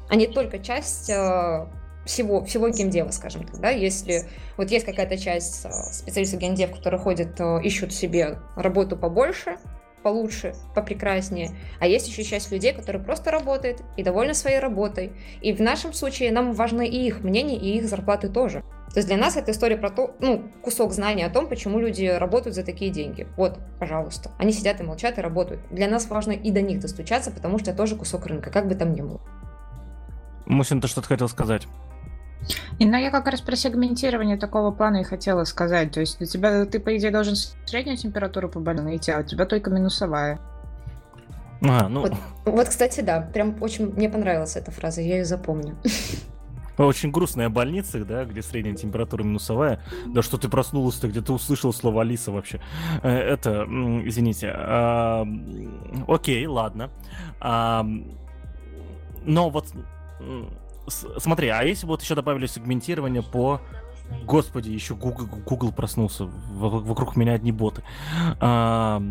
Они только часть э, всего, всего геймдева, скажем так, да, если вот есть какая-то часть э, специалистов геймдев, которые ходят, э, ищут себе работу побольше, получше, попрекраснее. А есть еще часть людей, которые просто работают и довольны своей работой. И в нашем случае нам важны и их мнение, и их зарплаты тоже. То есть для нас это история про то, ну, кусок знания о том, почему люди работают за такие деньги. Вот, пожалуйста. Они сидят и молчат и работают. Для нас важно и до них достучаться, потому что это тоже кусок рынка, как бы там ни было. Мусин, ты что-то хотел сказать? И, ну, я как раз про сегментирование такого плана и хотела сказать. То есть у тебя, ты, по идее, должен среднюю температуру по больному найти, а у тебя только минусовая. А, ну... вот, вот, кстати, да, прям очень мне понравилась эта фраза, я ее запомню. Очень грустная больница, да, где средняя температура минусовая. Да что ты проснулась-то, где ты услышал слово Алиса вообще. Э, это, извините. А, окей, ладно. А, но вот смотри, а если вот еще добавили сегментирование по Господи, еще Google, Google проснулся. Вокруг меня одни боты. А,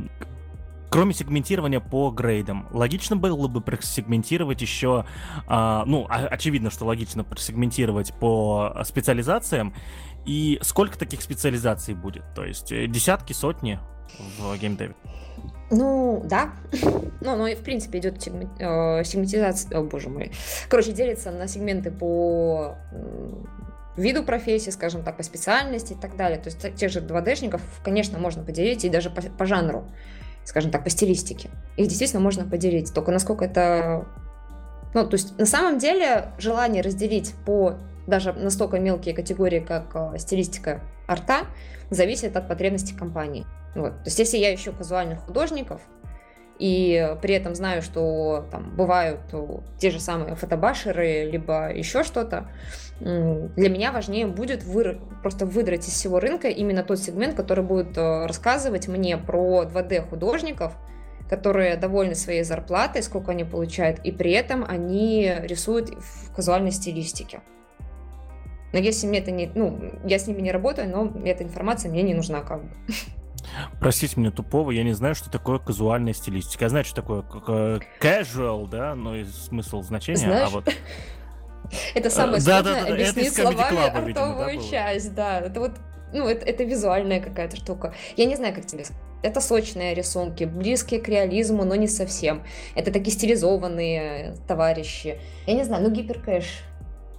кроме сегментирования по грейдам, логично было бы просегментировать еще, а, ну, очевидно, что логично просегментировать по специализациям. И сколько таких специализаций будет? То есть э, десятки, сотни в геймдеве? Ну, да. Ну, но, в принципе, идет э, сегментизация, о боже мой. Короче, делится на сегменты по виду профессии, скажем так, по специальности и так далее. То есть тех же 2D-шников, конечно, можно поделить и даже по, по жанру, скажем так, по стилистике. Их действительно можно поделить. Только насколько это... Ну, то есть на самом деле желание разделить по даже настолько мелкие категории, как э, стилистика арта, зависит от потребностей компании. Вот. То есть если я ищу казуальных художников, и при этом знаю, что там бывают те же самые фотобашеры, либо еще что-то, для меня важнее будет вы, просто выдрать из всего рынка именно тот сегмент, который будет э, рассказывать мне про 2D художников, которые довольны своей зарплатой, сколько они получают, и при этом они рисуют в казуальной стилистике. Но если мне это не... Ну, я с ними не работаю, но эта информация мне не нужна как бы. Простите меня тупого, я не знаю, что такое казуальная стилистика. Я знаю, что такое casual, да, но и смысл значения, а Знаешь? а вот... Это самое да, сложное, объяснить словами артовую часть, да. Это вот, ну, это, это визуальная какая-то штука. Я не знаю, как тебе сказать. Это сочные рисунки, близкие к реализму, но не совсем. Это такие стилизованные товарищи. Я не знаю, ну гиперкэш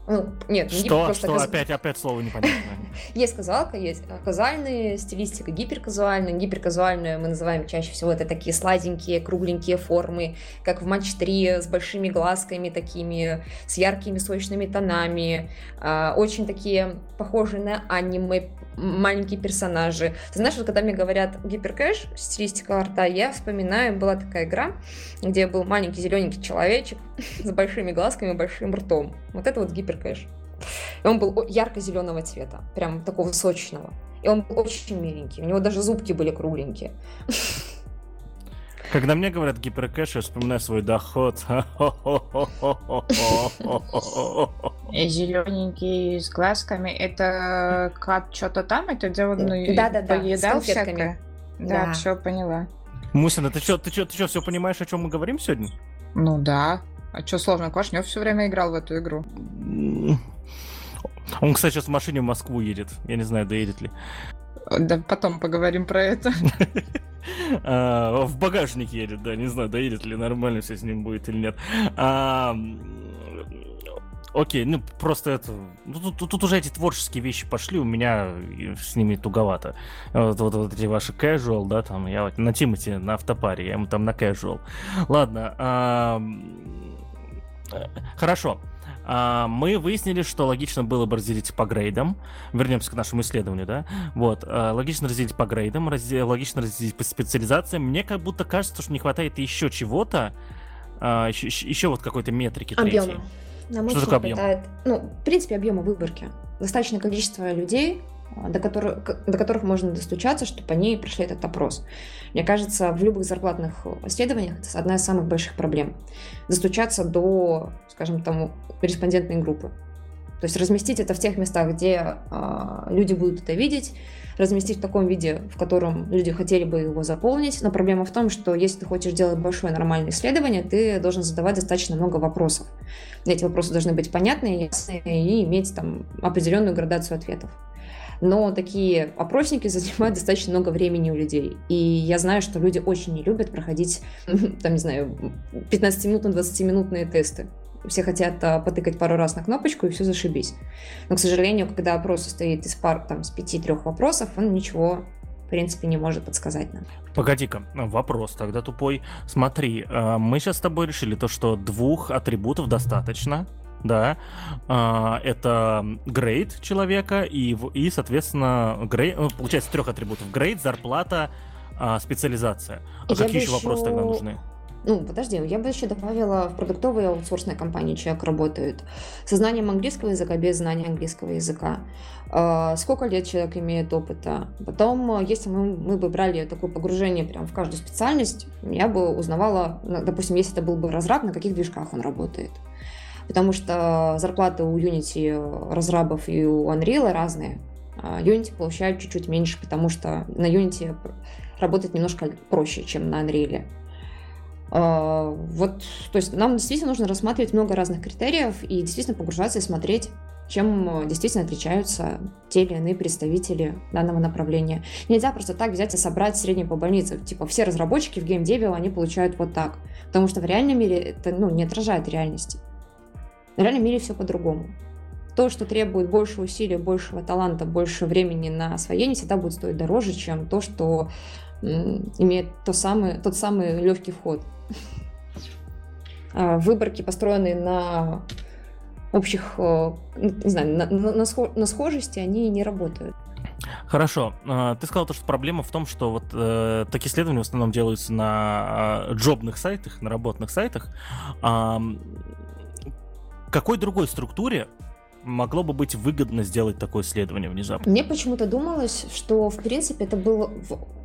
ну, нет, что? просто что? Каз... Опять, опять слово непонятное. есть казалка, есть казуальные, стилистика гиперказуальная. Гиперказуальная мы называем чаще всего это такие сладенькие, кругленькие формы, как в матч 3, с большими глазками такими, с яркими сочными тонами. А, очень такие похожие на аниме маленькие персонажи. Ты знаешь, вот когда мне говорят гиперкэш, стилистика арта, я вспоминаю, была такая игра, где был маленький зелененький человечек с большими глазками и большим ртом. Вот это вот гиперкэш. И он был ярко-зеленого цвета, прям такого сочного. И он был очень миленький, у него даже зубки были кругленькие. Когда мне говорят гиперкэш, я вспоминаю свой доход. Зелененький с глазками. Это как что-то там? Это где он да, да, да, поедал всякое? Да, да, все поняла. Мусина, ты что, ты что, ты что, все понимаешь, о чем мы говорим сегодня? Ну да. А что сложно? Квашнев все время играл в эту игру. Он, кстати, сейчас в машине в Москву едет. Я не знаю, доедет ли. Да, потом поговорим про это. А, в багажник едет, да, не знаю, доедет ли нормально все с ним будет или нет. А, окей, ну просто это... Ну, тут, тут уже эти творческие вещи пошли, у меня с ними туговато. Вот, вот, вот эти ваши casual, да, там, я вот на Тимати на автопаре, я ему там на casual. Ладно, а, хорошо. А, мы выяснили, что логично было бы разделить по грейдам. Вернемся к нашему исследованию, да? Вот, а, логично разделить по грейдам, логично разделить по специализациям. Мне как будто кажется, что не хватает еще чего-то, еще, а, еще вот какой-то метрики Объема. третьей. Нам что такое объем? Хватает, ну, в принципе, объема выборки. Достаточное количество людей, до которых, до которых можно достучаться, чтобы они прошли этот опрос. Мне кажется, в любых зарплатных исследованиях это одна из самых больших проблем. Достучаться до, скажем, там, респондентной группы. То есть разместить это в тех местах, где э, люди будут это видеть, разместить в таком виде, в котором люди хотели бы его заполнить. Но проблема в том, что если ты хочешь делать большое нормальное исследование, ты должен задавать достаточно много вопросов. Эти вопросы должны быть понятные, ясные и иметь там определенную градацию ответов но такие опросники занимают достаточно много времени у людей. И я знаю, что люди очень не любят проходить, там, не знаю, 15-минутные, 20-минутные тесты. Все хотят а, потыкать пару раз на кнопочку и все зашибись. Но, к сожалению, когда опрос состоит из пар, там, с пяти-трех вопросов, он ничего в принципе, не может подсказать нам. Погоди-ка, вопрос тогда тупой. Смотри, а, мы сейчас с тобой решили то, что двух атрибутов достаточно, да, а, это грейд человека и, и соответственно, грейд, ну, получается, трех атрибутов. Грейд, зарплата, а, специализация. А какие еще, вопросы тогда нужны? Ну, подожди, я бы еще добавила в продуктовые аутсорсные компании человек работает. Со знанием английского языка, без знания английского языка. Э, сколько лет человек имеет опыта. Потом, если мы, мы бы брали такое погружение прям в каждую специальность, я бы узнавала, допустим, если это был бы разраб, на каких движках он работает потому что зарплаты у Unity разрабов и у Unreal разные. А Unity получают чуть-чуть меньше, потому что на Unity работать немножко проще, чем на Unreal. А, вот, то есть нам действительно нужно рассматривать много разных критериев и действительно погружаться и смотреть, чем действительно отличаются те или иные представители данного направления. Нельзя просто так взять и собрать средний по больнице. Типа все разработчики в геймдеве, они получают вот так. Потому что в реальном мире это ну, не отражает реальности. В реальном мире все по-другому. То, что требует больше усилий, большего таланта, больше времени на освоение, всегда будет стоить дороже, чем то, что имеет то самый, тот самый легкий вход. А, выборки, построенные на общих, э, не знаю, на, на, на схожести, они не работают. Хорошо. А, ты сказал, что проблема в том, что вот э, такие исследования в основном делаются на э, джобных сайтах, на работных сайтах. Э, какой другой структуре могло бы быть выгодно сделать такое исследование внезапно? Мне почему-то думалось, что, в принципе, это было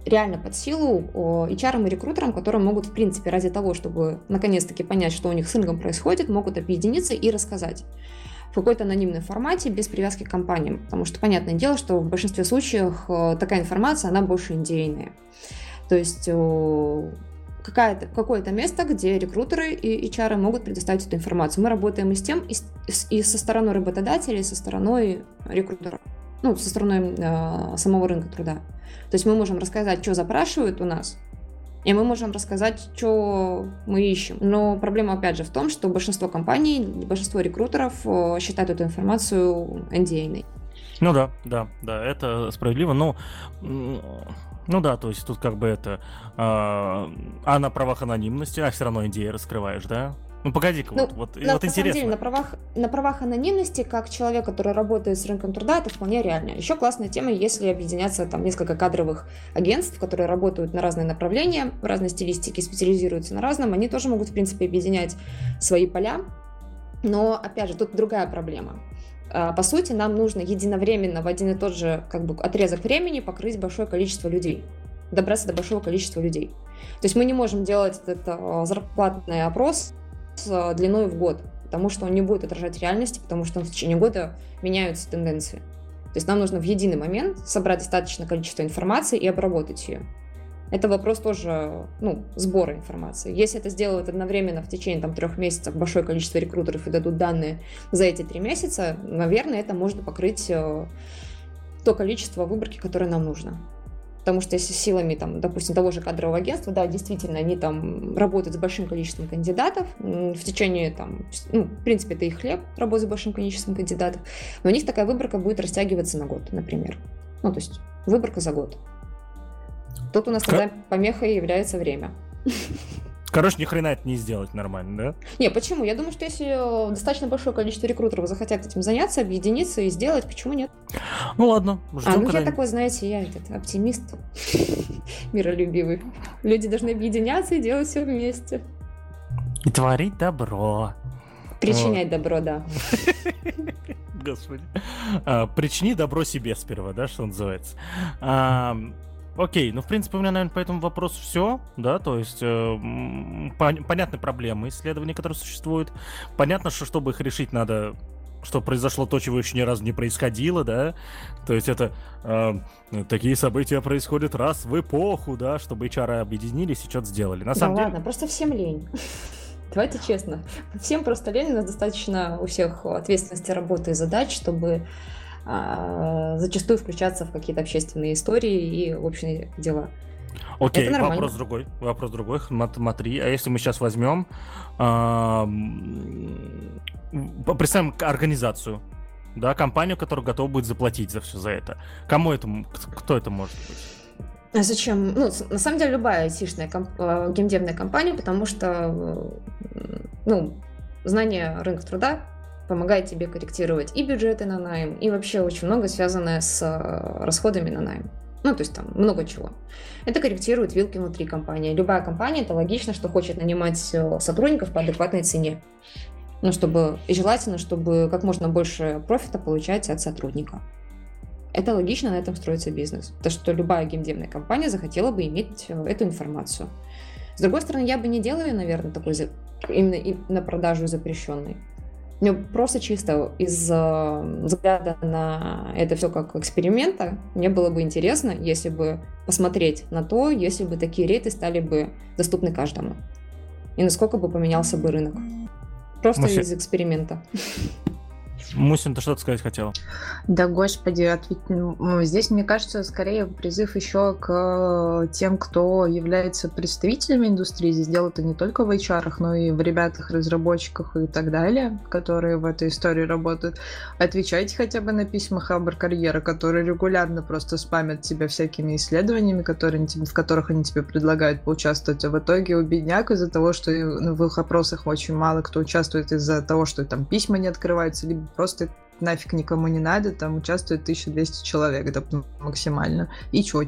реально под силу HR и рекрутерам, которые могут, в принципе, ради того, чтобы наконец-таки понять, что у них с рынком происходит, могут объединиться и рассказать в какой-то анонимной формате без привязки к компаниям. Потому что, понятное дело, что в большинстве случаев э, такая информация, она больше индейная. То есть какое-то какое место, где рекрутеры и HR могут предоставить эту информацию. Мы работаем и с тем, и, с, и со стороной работодателя, и со стороной рекрутера, ну, со стороной э, самого рынка труда. То есть мы можем рассказать, что запрашивают у нас, и мы можем рассказать, что мы ищем. Но проблема, опять же, в том, что большинство компаний, большинство рекрутеров э, считают эту информацию NDA. Ну да, да, да, это справедливо. Но ну да, то есть тут как бы это... Э, а на правах анонимности, а все равно идеи раскрываешь, да? Ну погоди-ка, ну, вот, вот, на, вот на интересно. Самом деле, на правах, на правах анонимности, как человек, который работает с рынком труда, это вполне реально. Еще классная тема, если объединяться там несколько кадровых агентств, которые работают на разные направления, в разной стилистике, специализируются на разном, они тоже могут, в принципе, объединять свои поля. Но, опять же, тут другая проблема. А, по сути, нам нужно единовременно в один и тот же как бы, отрезок времени покрыть большое количество людей, добраться до большого количества людей. То есть мы не можем делать этот а, зарплатный опрос с а, длиной в год, потому что он не будет отражать реальности, потому что в течение года меняются тенденции. То есть нам нужно в единый момент собрать достаточное количество информации и обработать ее. Это вопрос тоже ну, сбора информации. Если это сделают одновременно в течение там, трех месяцев большое количество рекрутеров и дадут данные за эти три месяца, наверное, это может покрыть э, то количество выборки, которое нам нужно. Потому что если силами, там, допустим, того же кадрового агентства, да, действительно, они там работают с большим количеством кандидатов в течение, там, ну, в принципе, это их хлеб, работать с большим количеством кандидатов, но у них такая выборка будет растягиваться на год, например. Ну, то есть выборка за год. Тут у нас тогда помехой является время. Короче, ни хрена это не сделать нормально, да? Не, почему? Я думаю, что если достаточно большое количество рекрутеров захотят этим заняться, объединиться и сделать, почему нет? Ну ладно, ждем А, ну я такой, знаете, я этот оптимист, миролюбивый. Люди должны объединяться и делать все вместе. И творить добро. Причинять вот. добро, да. Господи. А, причини добро себе сперва, да, что называется. А, Окей, ну, в принципе, у меня, наверное, по этому вопросу все, да, то есть э, пон- понятны проблемы исследований, которые существуют. Понятно, что чтобы их решить, надо что произошло то, чего еще ни разу не происходило, да, то есть это э, такие события происходят раз в эпоху, да, чтобы HR объединились и что-то сделали. На да самом ладно, деле... просто всем лень. Давайте честно. Всем просто лень, у нас достаточно у всех ответственности работы и задач, чтобы зачастую включаться в какие-то общественные истории и общие дела. Окей, okay, вопрос другой. Вопрос другой. Смотри, а если мы сейчас возьмем, э, представим организацию, да, компанию, которая готова будет заплатить за все за это. Кому это, кто это может быть? А зачем? Ну, на самом деле, любая айтишная комп- а, геймдевная компания, потому что, ну, знание рынка труда помогает тебе корректировать и бюджеты на найм, и вообще очень много связанное с э, расходами на найм. Ну, то есть там много чего. Это корректирует вилки внутри компании. Любая компания, это логично, что хочет нанимать э, сотрудников по адекватной цене. Ну, чтобы, и желательно, чтобы как можно больше профита получать от сотрудника. Это логично, на этом строится бизнес. То, что любая геймдевная компания захотела бы иметь э, эту информацию. С другой стороны, я бы не делала, наверное, такой именно на продажу запрещенной. Мне просто чисто из э, взгляда на это все как эксперимента, мне было бы интересно, если бы посмотреть на то, если бы такие рейты стали бы доступны каждому. И насколько бы поменялся бы рынок. Просто Мы из эксперимента. Мусин, ты что-то сказать хотела? Да, господи, ответ... здесь, мне кажется, скорее призыв еще к тем, кто является представителями индустрии. Здесь дело-то не только в HR, но и в ребятах, разработчиках и так далее, которые в этой истории работают. Отвечайте хотя бы на письма Хабр Карьера, которые регулярно просто спамят тебя всякими исследованиями, которые, в которых они тебе предлагают поучаствовать. А в итоге у бедняк из-за того, что ну, в их опросах очень мало кто участвует из-за того, что там письма не открываются, либо просто нафиг никому не надо, там участвует 1200 человек, это максимально. И чё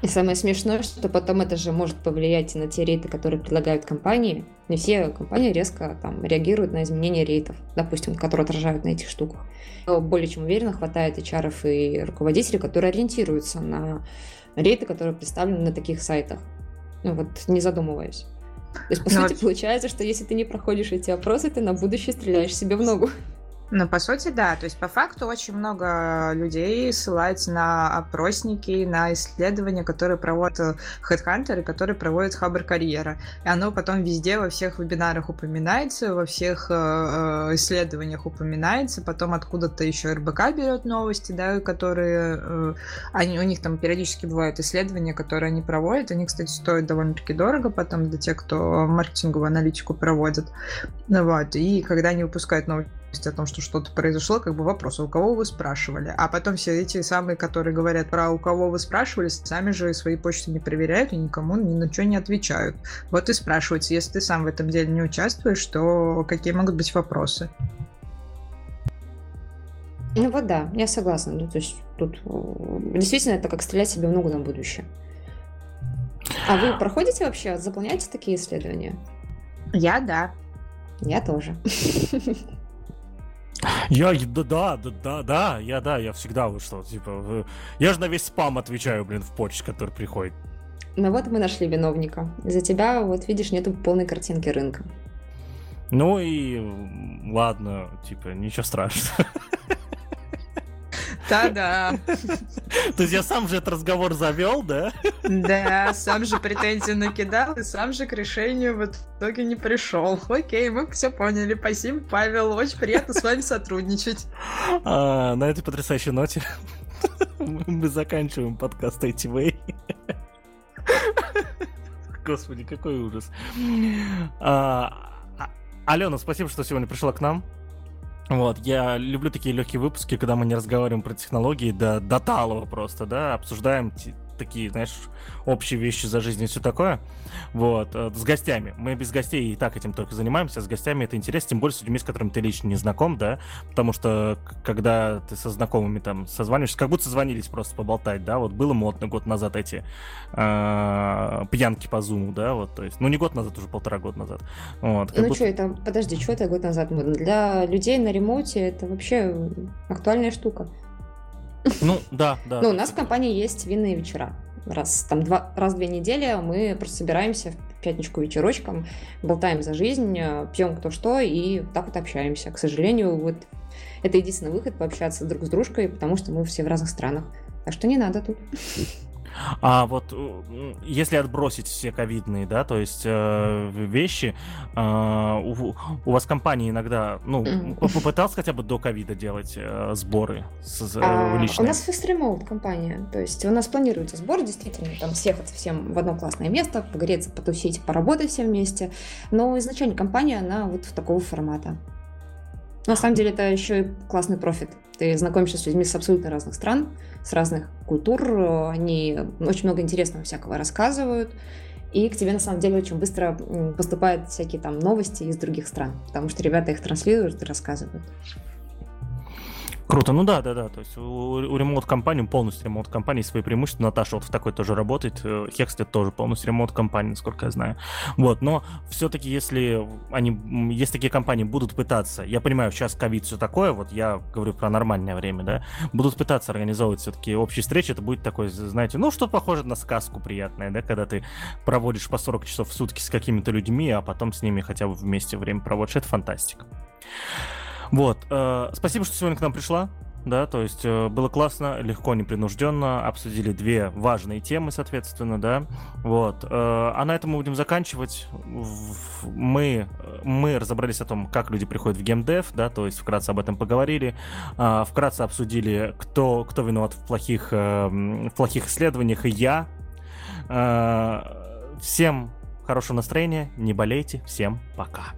и самое смешное, что потом это же может повлиять на те рейты, которые предлагают компании. Не все компании резко там, реагируют на изменения рейтов, допустим, которые отражают на этих штуках. Более чем уверенно хватает HR и руководителей, которые ориентируются на рейты, которые представлены на таких сайтах. Ну, вот не задумываясь. То есть, по Но... Ну, сути, получается, что если ты не проходишь эти опросы, ты на будущее стреляешь себе в ногу. Ну, по сути, да. То есть, по факту, очень много людей ссылаются на опросники, на исследования, которые проводят HeadHunter и которые проводят Хабр Карьера. И оно потом везде, во всех вебинарах упоминается, во всех э, э исследованиях упоминается. Потом откуда-то еще РБК берет новости, да, которые... Э, они, у них там периодически бывают исследования, которые они проводят. Они, кстати, стоят довольно-таки дорого потом для тех, кто маркетинговую аналитику проводит. Вот. И когда они выпускают новости о том, что что-то произошло, как бы вопрос, а у кого вы спрашивали? А потом все эти самые, которые говорят про у кого вы спрашивали, сами же свои почты не проверяют и никому ни на что не отвечают. Вот и спрашивается, если ты сам в этом деле не участвуешь, то какие могут быть вопросы? Ну вот да, я согласна. Ну, то есть тут э, действительно это как стрелять себе в ногу на будущее. А вы проходите вообще, заполняете такие исследования? Я да. Я тоже. Я, да, да, да, да, я, да, я всегда вышел, типа, я же на весь спам отвечаю, блин, в почте, который приходит. Ну вот мы нашли виновника. За тебя, вот видишь, нету полной картинки рынка. Ну и ладно, типа, ничего страшного. Да-да. То есть я сам же этот разговор завел, да? Да, сам же претензии накидал и сам же к решению в итоге не пришел. Окей, мы все поняли. Спасибо, Павел. Очень приятно с вами сотрудничать. А, на этой потрясающей ноте мы заканчиваем подкаст ATV. Господи, какой ужас. А, а, Алена, спасибо, что сегодня пришла к нам. Вот, я люблю такие легкие выпуски, когда мы не разговариваем про технологии до, до талого просто, да, обсуждаем такие, знаешь, общие вещи за жизнь и все такое. Вот, э, с гостями. Мы без гостей и так этим только занимаемся. С гостями это интересно, тем более с людьми, с которыми ты лично не знаком, да, потому что когда ты со знакомыми там созваниваешься, как будто созвонились просто поболтать, да, вот было модно год назад эти э, пьянки по зуму, да, вот, то есть, ну не год назад, уже полтора года назад. Вот, ну будто... что это, подожди, что это год назад? Для людей на ремонте это вообще актуальная штука. Ну, да, да. Ну, у нас в компании есть винные вечера. Раз, там, два, раз в две недели мы просто собираемся в пятничку вечерочком, болтаем за жизнь, пьем кто что и так вот общаемся. К сожалению, вот это единственный выход пообщаться друг с дружкой, потому что мы все в разных странах. Так что не надо тут. А вот э, если отбросить все ковидные, да, то есть э, вещи, э, у, у вас компания иногда, ну, попытался хотя бы до ковида делать э, сборы с, э, а, У нас Fast Remote компания, то есть у нас планируется сбор, действительно, там съехаться всем в одно классное место, погреться, потусить, поработать все вместе, но изначально компания, она вот в такого формата. На самом деле это еще и классный профит. Ты знакомишься с людьми с абсолютно разных стран, с разных культур, они очень много интересного всякого рассказывают, и к тебе на самом деле очень быстро поступают всякие там новости из других стран, потому что ребята их транслируют и рассказывают. Круто, ну да, да, да. То есть у, у ремонт-компании, полностью ремонт-компании свои преимущества. Наташа вот в такой тоже работает. Хекслет тоже полностью ремонт-компания, насколько я знаю. Вот, но все-таки, если они, есть такие компании, будут пытаться, я понимаю, сейчас ковид все такое, вот я говорю про нормальное время, да, будут пытаться организовывать все-таки общие встречи, это будет такой, знаете, ну, что похоже на сказку приятное, да, когда ты проводишь по 40 часов в сутки с какими-то людьми, а потом с ними хотя бы вместе время проводишь. Это фантастика. Вот. Э, спасибо, что сегодня к нам пришла. да, то есть э, было классно, легко, непринужденно, обсудили две важные темы, соответственно, да, вот. Э, а на этом мы будем заканчивать. Мы, мы разобрались о том, как люди приходят в геймдев, да, то есть вкратце об этом поговорили, вкратце обсудили, кто, кто виноват в плохих, в плохих исследованиях, и я. Всем хорошего настроения, не болейте, всем пока.